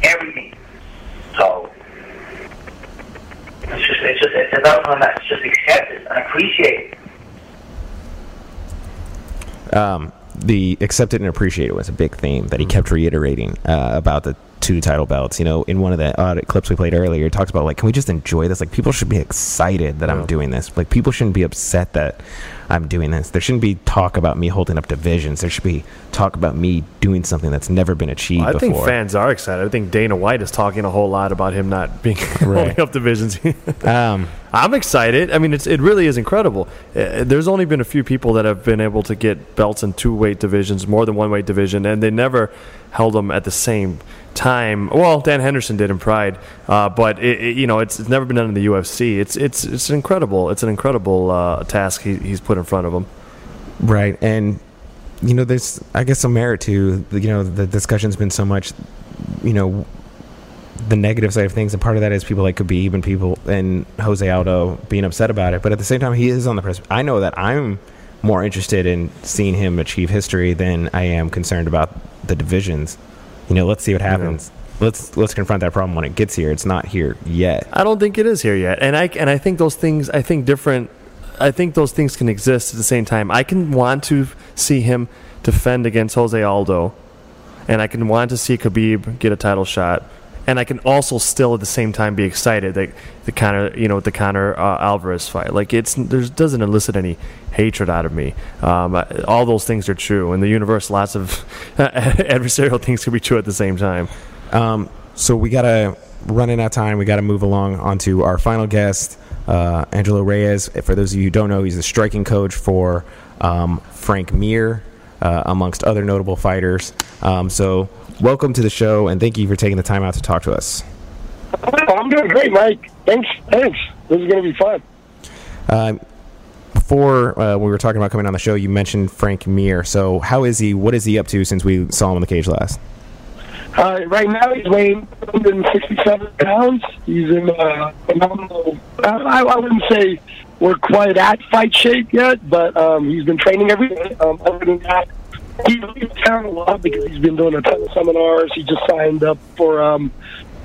everything. So it's just it's just it's about time that's just accepted and appreciated. Um, the accepted and appreciated was a big theme that he kept reiterating uh, about the two title belts. You know, in one of the audit clips we played earlier, he talks about like, can we just enjoy this? Like, people should be excited that Yeah. I'm doing this. Like, people shouldn't be upset that I'm doing this. There shouldn't be talk about me holding up divisions. There should be talk about me doing something that's never been achieved I think fans are excited. I think Dana White is talking a whole lot about him not being Right. holding up divisions. um, I'm excited. I mean, it's it really is incredible. Uh, there's only been a few people that have been able to get belts in two weight divisions, more than one weight division, and they never held them at the same time. Well, Dan Henderson did in Pride, uh, but it, it- you know, it's, it's never been done in the UFC. It's it's it's incredible. It's an incredible uh, task he, he's put in front of him. Right, and you know, there's I guess some merit to you know the discussion's been so much, you know, the negative side of things, and part of that is people like Khabib and people and Jose Aldo being upset about it. But at the same time, he is on the press. I know that I'm more interested in seeing him achieve history than I am concerned about the divisions. You know, let's see what happens. Let's let's confront that problem when it gets here. It's not here yet. I don't think it is here yet, and I and I think those things. I think different. I think those things can exist at the same time. I can want to see him defend against Jose Aldo, and I can want to see Khabib get a title shot, and I can also still at the same time be excited that the Conor, you know, the Conor uh, Alvarez fight. Like it's there doesn't elicit any hatred out of me. Um, all those things are true. In the universe, lots of adversarial things can be true at the same time. Um, so we gotta running out of time. We gotta move along onto our final guest, uh, Angelo Reyes. For those of you who don't know, he's the striking coach for um, Frank Mir, uh, amongst other notable fighters. Um, so welcome to the show, and thank you for taking the time out to talk to us. I'm doing great, Mike. Thanks. Thanks. This is going to be fun. Uh, before uh, we were talking about coming on the show, you mentioned Frank Mir. So, how is he? What is he up to since we saw him in the cage last? Uh, right now, he's weighing 167 pounds. He's in uh, phenomenal. I, I wouldn't say we're quite at fight shape yet, but um, he's been training every day. Um, other than that, he's in town a lot because he's been doing a ton of seminars. He just signed up for. Um,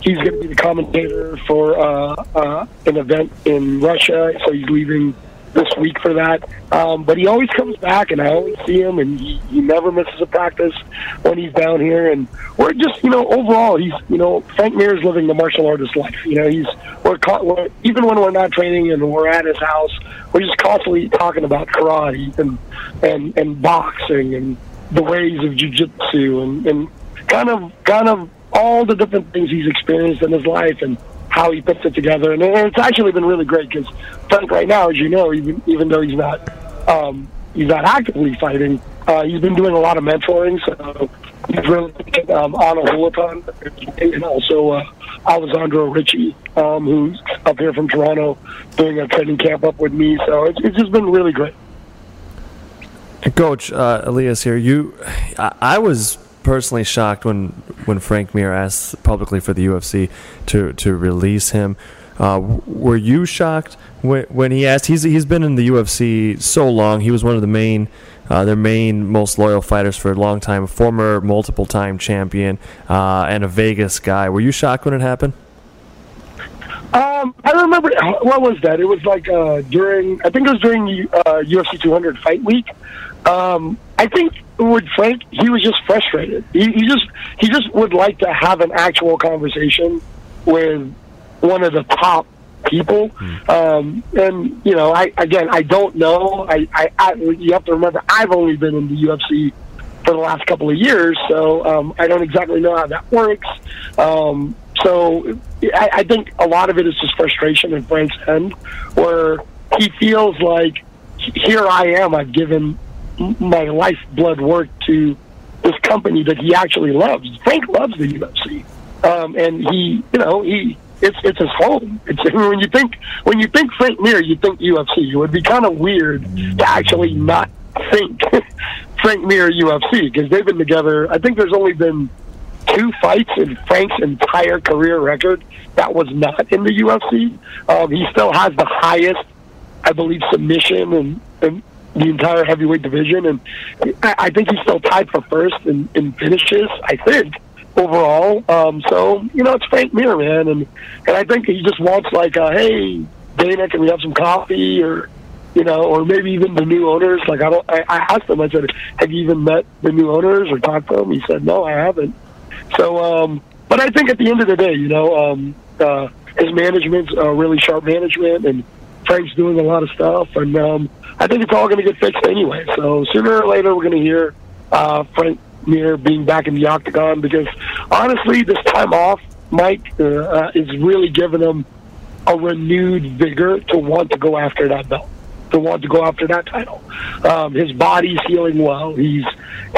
he's going to be the commentator for uh, uh, an event in Russia, so he's leaving this week for that. Um, but he always comes back, and I always see him, and he, he never misses a practice when he's down here. And we're just, you know, overall, he's, you know, Frank Mir is living the martial artist life. You know, he's we're, we're even when we're not training and we're at his house, we're just constantly talking about karate and and and boxing and the ways of jujitsu and and kind of kind of all the different things he's experienced in his life and how he puts it together. And it's actually been really great because Frank, right now, as you know, even even though he's not um, he's not actively fighting, uh, he's been doing a lot of mentoring. So he's really um, Anna Hulapan and also uh, Alessandro Ricci, um, who's up here from Toronto, doing a training camp up with me. So it's, it's just been really great. Coach uh, Elias here. You, I, I was personally shocked when when Frank Mir asked publicly for the UFC to to release him. Uh, were you shocked when, when he asked? He's he's been in the UFC so long. He was one of the main, uh, their main most loyal fighters for a long time. Former multiple time champion uh, and a Vegas guy. Were you shocked when it happened? Um, I remember what was that? It was like uh, during I think it was during UFC uh, 200 Fight Week. Um, I think with Frank, he was just frustrated. He, he just he just would like to have an actual conversation with one of the top people. Hmm. Um, and you know, I again, I don't know. I, I, I you have to remember, I've only been in the UFC for the last couple of years, so um, I don't exactly know how that works. Um, so I, I think a lot of it is just frustration in Frank's end, where he feels like here I am. I've given my lifeblood work to this company that he actually loves. Frank loves the UFC, um, and he, you know, he it's it's his home. It's when you think when you think Frank Mir, you think UFC. It would be kind of weird to actually not think Frank Mir UFC because they've been together. I think there's only been two fights in Frank's entire career record that was not in the UFC. Um, he still has the highest, I believe, submission and, and the entire heavyweight division, and I, I think he's still tied for first in, in finishes. I think overall. Um, so you know, it's Frank Mir, man, and and I think he just wants like, uh, hey, Dana, can we have some coffee or you know, or maybe even the new owners. Like I don't, I, I asked him. I said, "Have you even met the new owners or talked to them?" He said, "No, I haven't." So, um, but I think at the end of the day, you know, um, uh, his management's uh, really sharp management, and Frank's doing a lot of stuff, and um, I think it's all going to get fixed anyway. So sooner or later, we're going to hear uh, Frank Mir being back in the octagon because honestly, this time off, Mike uh, uh, is really giving him a renewed vigor to want to go after that belt, to want to go after that title. Um, his body's healing well. He's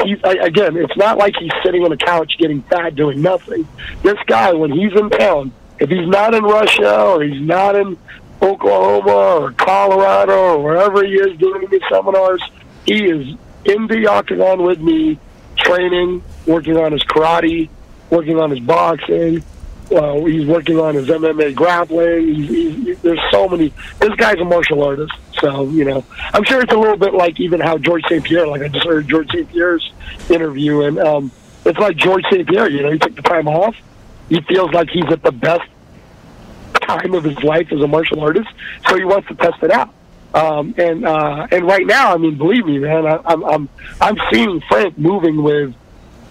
he's again. It's not like he's sitting on a couch getting fat doing nothing. This guy, when he's in town, if he's not in Russia or he's not in Oklahoma or Colorado or wherever he is doing his seminars, he is in the octagon with me, training, working on his karate, working on his boxing. Uh, he's working on his MMA grappling. He's, he's, there's so many. This guy's a martial artist, so you know. I'm sure it's a little bit like even how George St. Pierre. Like I just heard George St. Pierre's interview, and um, it's like George St. Pierre. You know, he took the time off. He feels like he's at the best time of his life as a martial artist, so he wants to test it out. Um, and uh, and right now, I mean, believe me, man, I, I'm I'm I'm seeing Frank moving with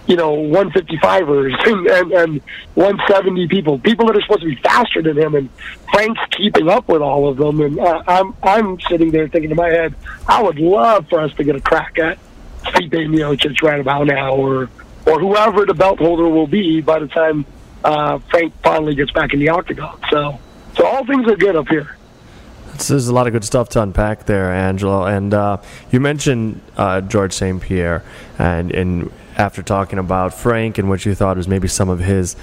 you know, 155ers and, and, and 170 people, people that are supposed to be faster than him, and Frank's keeping up with all of them. And uh, I'm I'm sitting there thinking in my head, I would love for us to get a crack at Stipe Miocic right about now, or or whoever the belt holder will be by the time uh, Frank finally gets back in the octagon. So so all things are good up here. There's a lot of good stuff to unpack there, Angelo. And uh, you mentioned uh, George St. Pierre, and, and after talking about Frank and what you thought was maybe some of his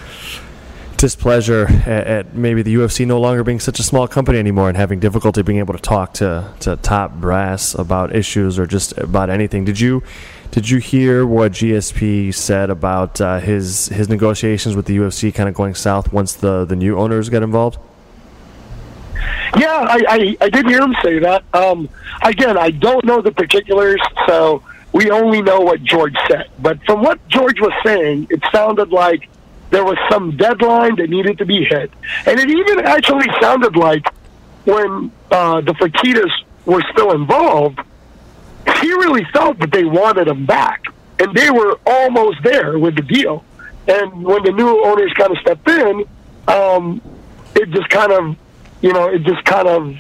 displeasure at, at, maybe the UFC no longer being such a small company anymore and having difficulty being able to talk to, to top brass about issues or just about anything. Did you did you hear what GSP said about uh, his his negotiations with the UFC kind of going south once the, the new owners got involved? Yeah, I, I, I did hear him say that. Um, again, I don't know the particulars, so we only know what George said. But from what George was saying, it sounded like there was some deadline that needed to be hit. And it even actually sounded like when uh, the Fertittas were still involved, he really felt that they wanted him back. And they were almost there with the deal. And when the new owners kind of stepped in, um, it just kind of, you know, it just kind of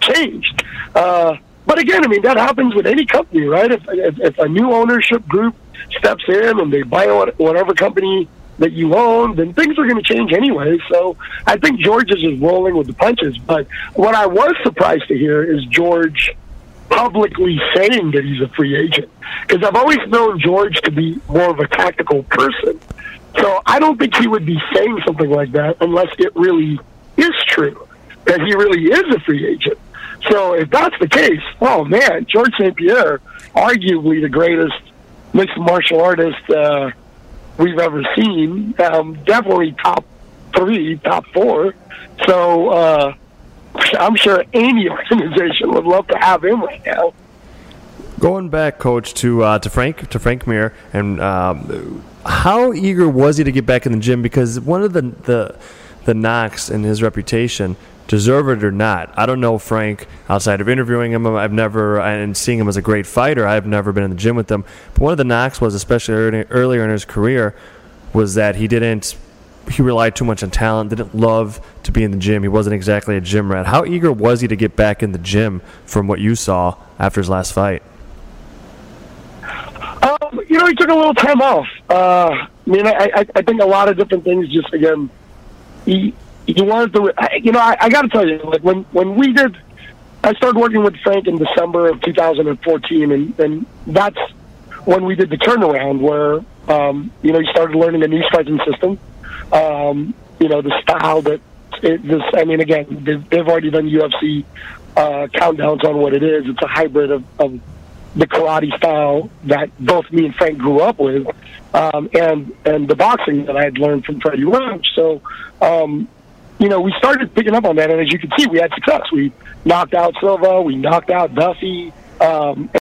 changed. Uh, but again, I mean, that happens with any company, right? If, if, if a new ownership group steps in and they buy whatever company that you own, then things are going to change anyway. So I think George is just rolling with the punches. But what I was surprised to hear is George publicly saying that he's a free agent. Because I've always known George to be more of a tactical person. So I don't think he would be saying something like that unless it really is true that he really is a free agent. So if that's the case, oh man, George St. Pierre, arguably the greatest mixed martial artist uh, we've ever seen, um, definitely top three, top four. So uh, I'm sure any organization would love to have him right now. Going back, coach, to uh, to Frank to Frank Mir, and um, how eager was he to get back in the gym? Because one of the the the knocks in his reputation deserve it or not. I don't know Frank outside of interviewing him. I've never and seeing him as a great fighter. I've never been in the gym with him. But one of the knocks was, especially earlier in his career, was that he didn't. He relied too much on talent. Didn't love to be in the gym. He wasn't exactly a gym rat. How eager was he to get back in the gym from what you saw after his last fight? Um, you know, he took a little time off. Uh, I mean, I, I, I think a lot of different things. Just again, he he wanted to. You know, I, I got to tell you, like when when we did, I started working with Frank in December of 2014, and and that's when we did the turnaround where um, you know he started learning a new striking system. Um, you know, the style that it, this. I mean, again, they've, they've already done UFC uh, countdowns on what it is. It's a hybrid of, of the karate style that both me and Frank grew up with, um, and and the boxing that I had learned from Freddie Roach. So, um, you know, we started picking up on that, and as you can see, we had success. We knocked out Silva, we knocked out Duffy, um,